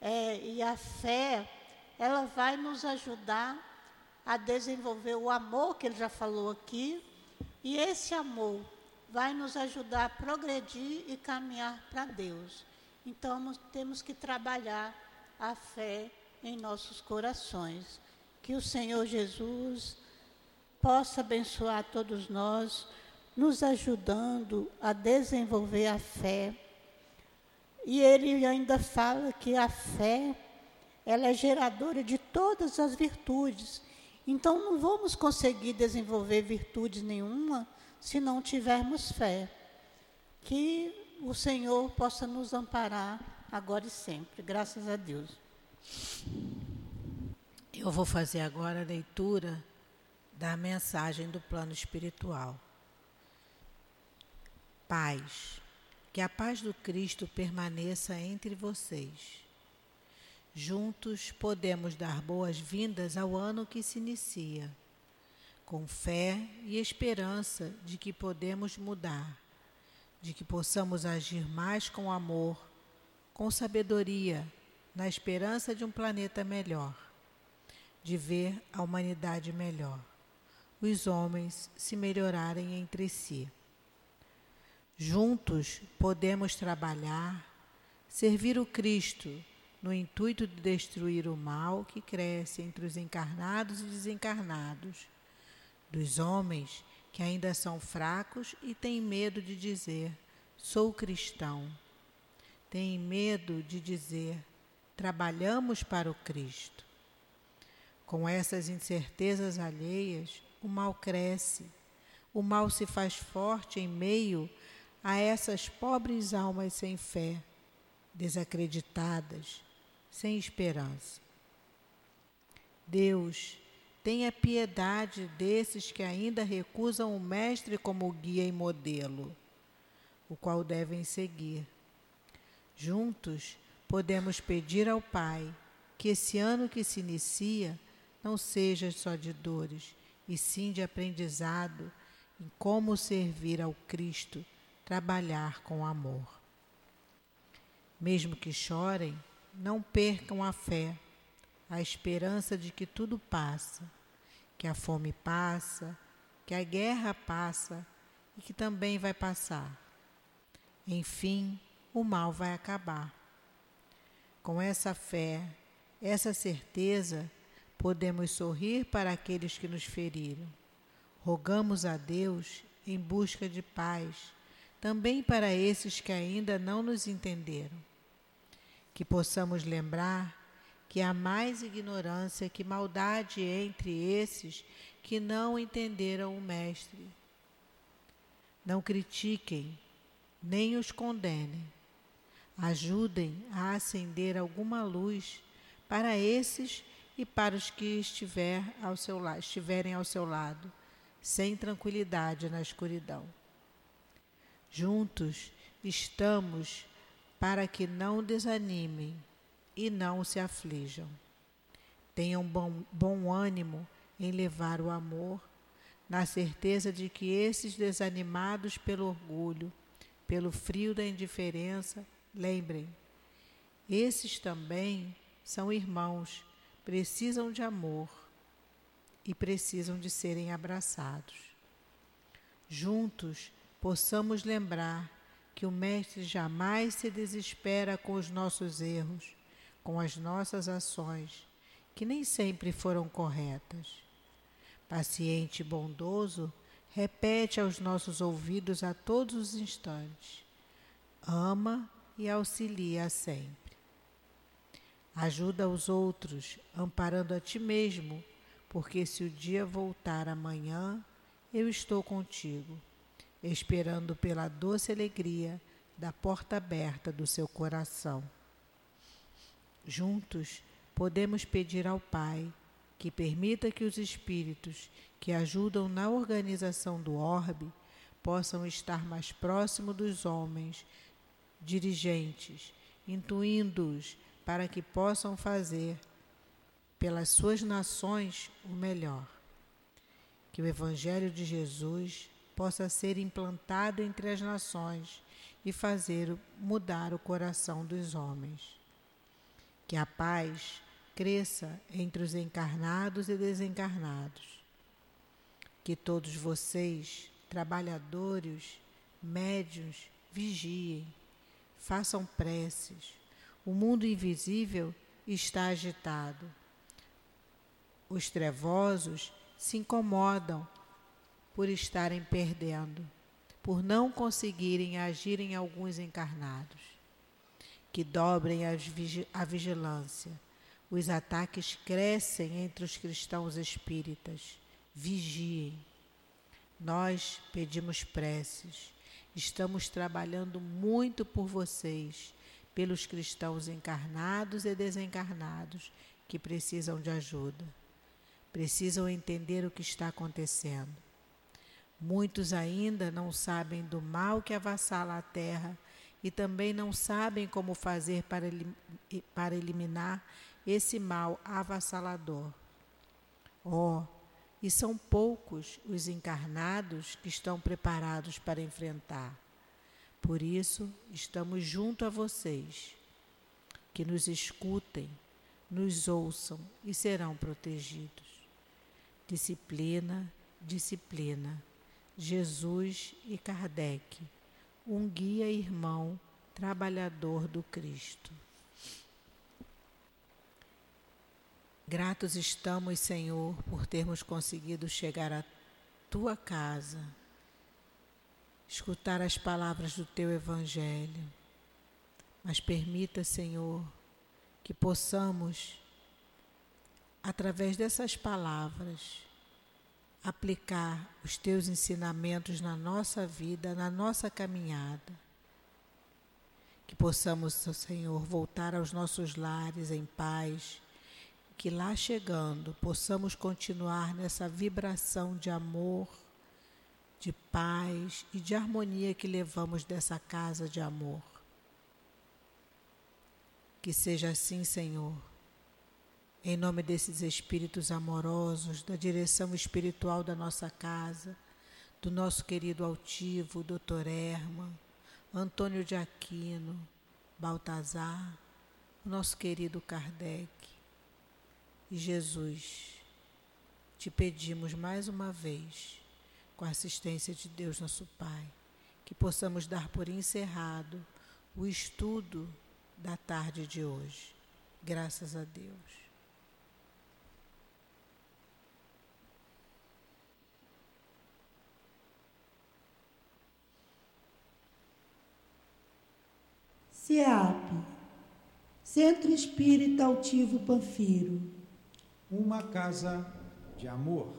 C: É, e a fé, ela vai nos ajudar a desenvolver o amor que ele já falou aqui. E esse amor vai nos ajudar a progredir e caminhar para Deus. Então temos que trabalhar a fé em nossos corações. Que o Senhor Jesus possa abençoar todos nós nos ajudando a desenvolver a fé. E ele ainda fala que a fé, ela é geradora de todas as virtudes. Então não vamos conseguir desenvolver virtudes nenhuma se não tivermos fé. Que o Senhor possa nos amparar agora e sempre. Graças a Deus.
A: Eu vou fazer agora a leitura da mensagem do plano espiritual. Paz. Que a paz do Cristo permaneça entre vocês. Juntos podemos dar boas-vindas ao ano que se inicia, com fé e esperança de que podemos mudar, de que possamos agir mais com amor, com sabedoria, na esperança de um planeta melhor, de ver a humanidade melhor, os homens se melhorarem entre si. Juntos podemos trabalhar, servir o Cristo no intuito de destruir o mal que cresce entre os encarnados e desencarnados, dos homens que ainda são fracos e têm medo de dizer: sou cristão. Têm medo de dizer: trabalhamos para o Cristo. Com essas incertezas alheias, o mal cresce, o mal se faz forte em meio a essas pobres almas sem fé, desacreditadas, sem esperança. Deus, tenha piedade desses que ainda recusam o Mestre como guia e modelo, o qual devem seguir. Juntos, podemos pedir ao Pai que esse ano que se inicia não seja só de dores, e sim de aprendizado em como servir ao Cristo trabalhar com amor. Mesmo que chorem, não percam a fé, a esperança de que tudo passa, que a fome passa, que a guerra passa e que também vai passar. Enfim, o mal vai acabar. Com essa fé, essa certeza, podemos sorrir para aqueles que nos feriram. Rogamos a Deus em busca de paz também para esses que ainda não nos entenderam. Que possamos lembrar que há mais ignorância que maldade entre esses que não entenderam o Mestre. Não critiquem, nem os condenem. Ajudem a acender alguma luz para esses e para os que estiver ao seu estiverem ao seu lado, sem tranquilidade na escuridão. Juntos estamos para que não desanimem e não se aflijam. Tenham bom, bom ânimo em levar o amor, na certeza de que esses desanimados pelo orgulho, pelo frio da indiferença, lembrem, esses também são irmãos, precisam de amor e precisam de serem abraçados. Juntos possamos lembrar que o Mestre jamais se desespera com os nossos erros, com as nossas ações, que nem sempre foram corretas. Paciente e bondoso, repete aos nossos ouvidos a todos os instantes: ama e auxilia sempre. Ajuda os outros, amparando a ti mesmo, porque se o dia voltar amanhã, eu estou contigo esperando pela doce alegria da porta aberta do seu coração. Juntos, podemos pedir ao Pai que permita que os espíritos que ajudam na organização do orbe possam estar mais próximo dos homens dirigentes, intuindo-os para que possam fazer pelas suas nações o melhor. Que o Evangelho de Jesus possa ser implantado entre as nações e fazer mudar o coração dos homens. Que a paz cresça entre os encarnados e desencarnados. Que todos vocês, trabalhadores, médios, vigiem, façam preces. O mundo invisível está agitado. Os trevosos se incomodam por estarem perdendo, por não conseguirem agir em alguns encarnados. Que dobrem a vigilância. Os ataques crescem entre os cristãos espíritas. Vigiem. Nós pedimos preces. Estamos trabalhando muito por vocês, pelos cristãos encarnados e desencarnados que precisam de ajuda. Precisam entender o que está acontecendo Muitos ainda não sabem do mal que avassala a terra e também não sabem como fazer para, para eliminar esse mal avassalador. Oh, e são poucos os encarnados que estão preparados para enfrentar. Por isso, estamos junto a vocês, que nos escutem, nos ouçam e serão protegidos. Disciplina, disciplina Jesus e Kardec, um guia irmão trabalhador do Cristo. Gratos estamos, Senhor, por termos conseguido chegar à tua casa, escutar as palavras do teu Evangelho. Mas permita, Senhor, que possamos, através dessas palavras, aplicar os teus ensinamentos na nossa vida, na nossa caminhada. Que possamos, Senhor, voltar aos nossos lares em paz, que lá chegando possamos continuar nessa vibração de amor, de paz e de harmonia que levamos dessa casa de amor. Que seja assim, Senhor em nome desses espíritos amorosos, da direção espiritual da nossa casa, do nosso querido altivo, Dr. Erma, Antônio de Aquino, Baltazar, nosso querido Kardec e Jesus, te pedimos mais uma vez, com a assistência de Deus nosso Pai, que possamos dar por encerrado o estudo da tarde de hoje. Graças a Deus.
D: CEAP, Centro Espírita Altivo Panfiro.
E: Uma casa de amor.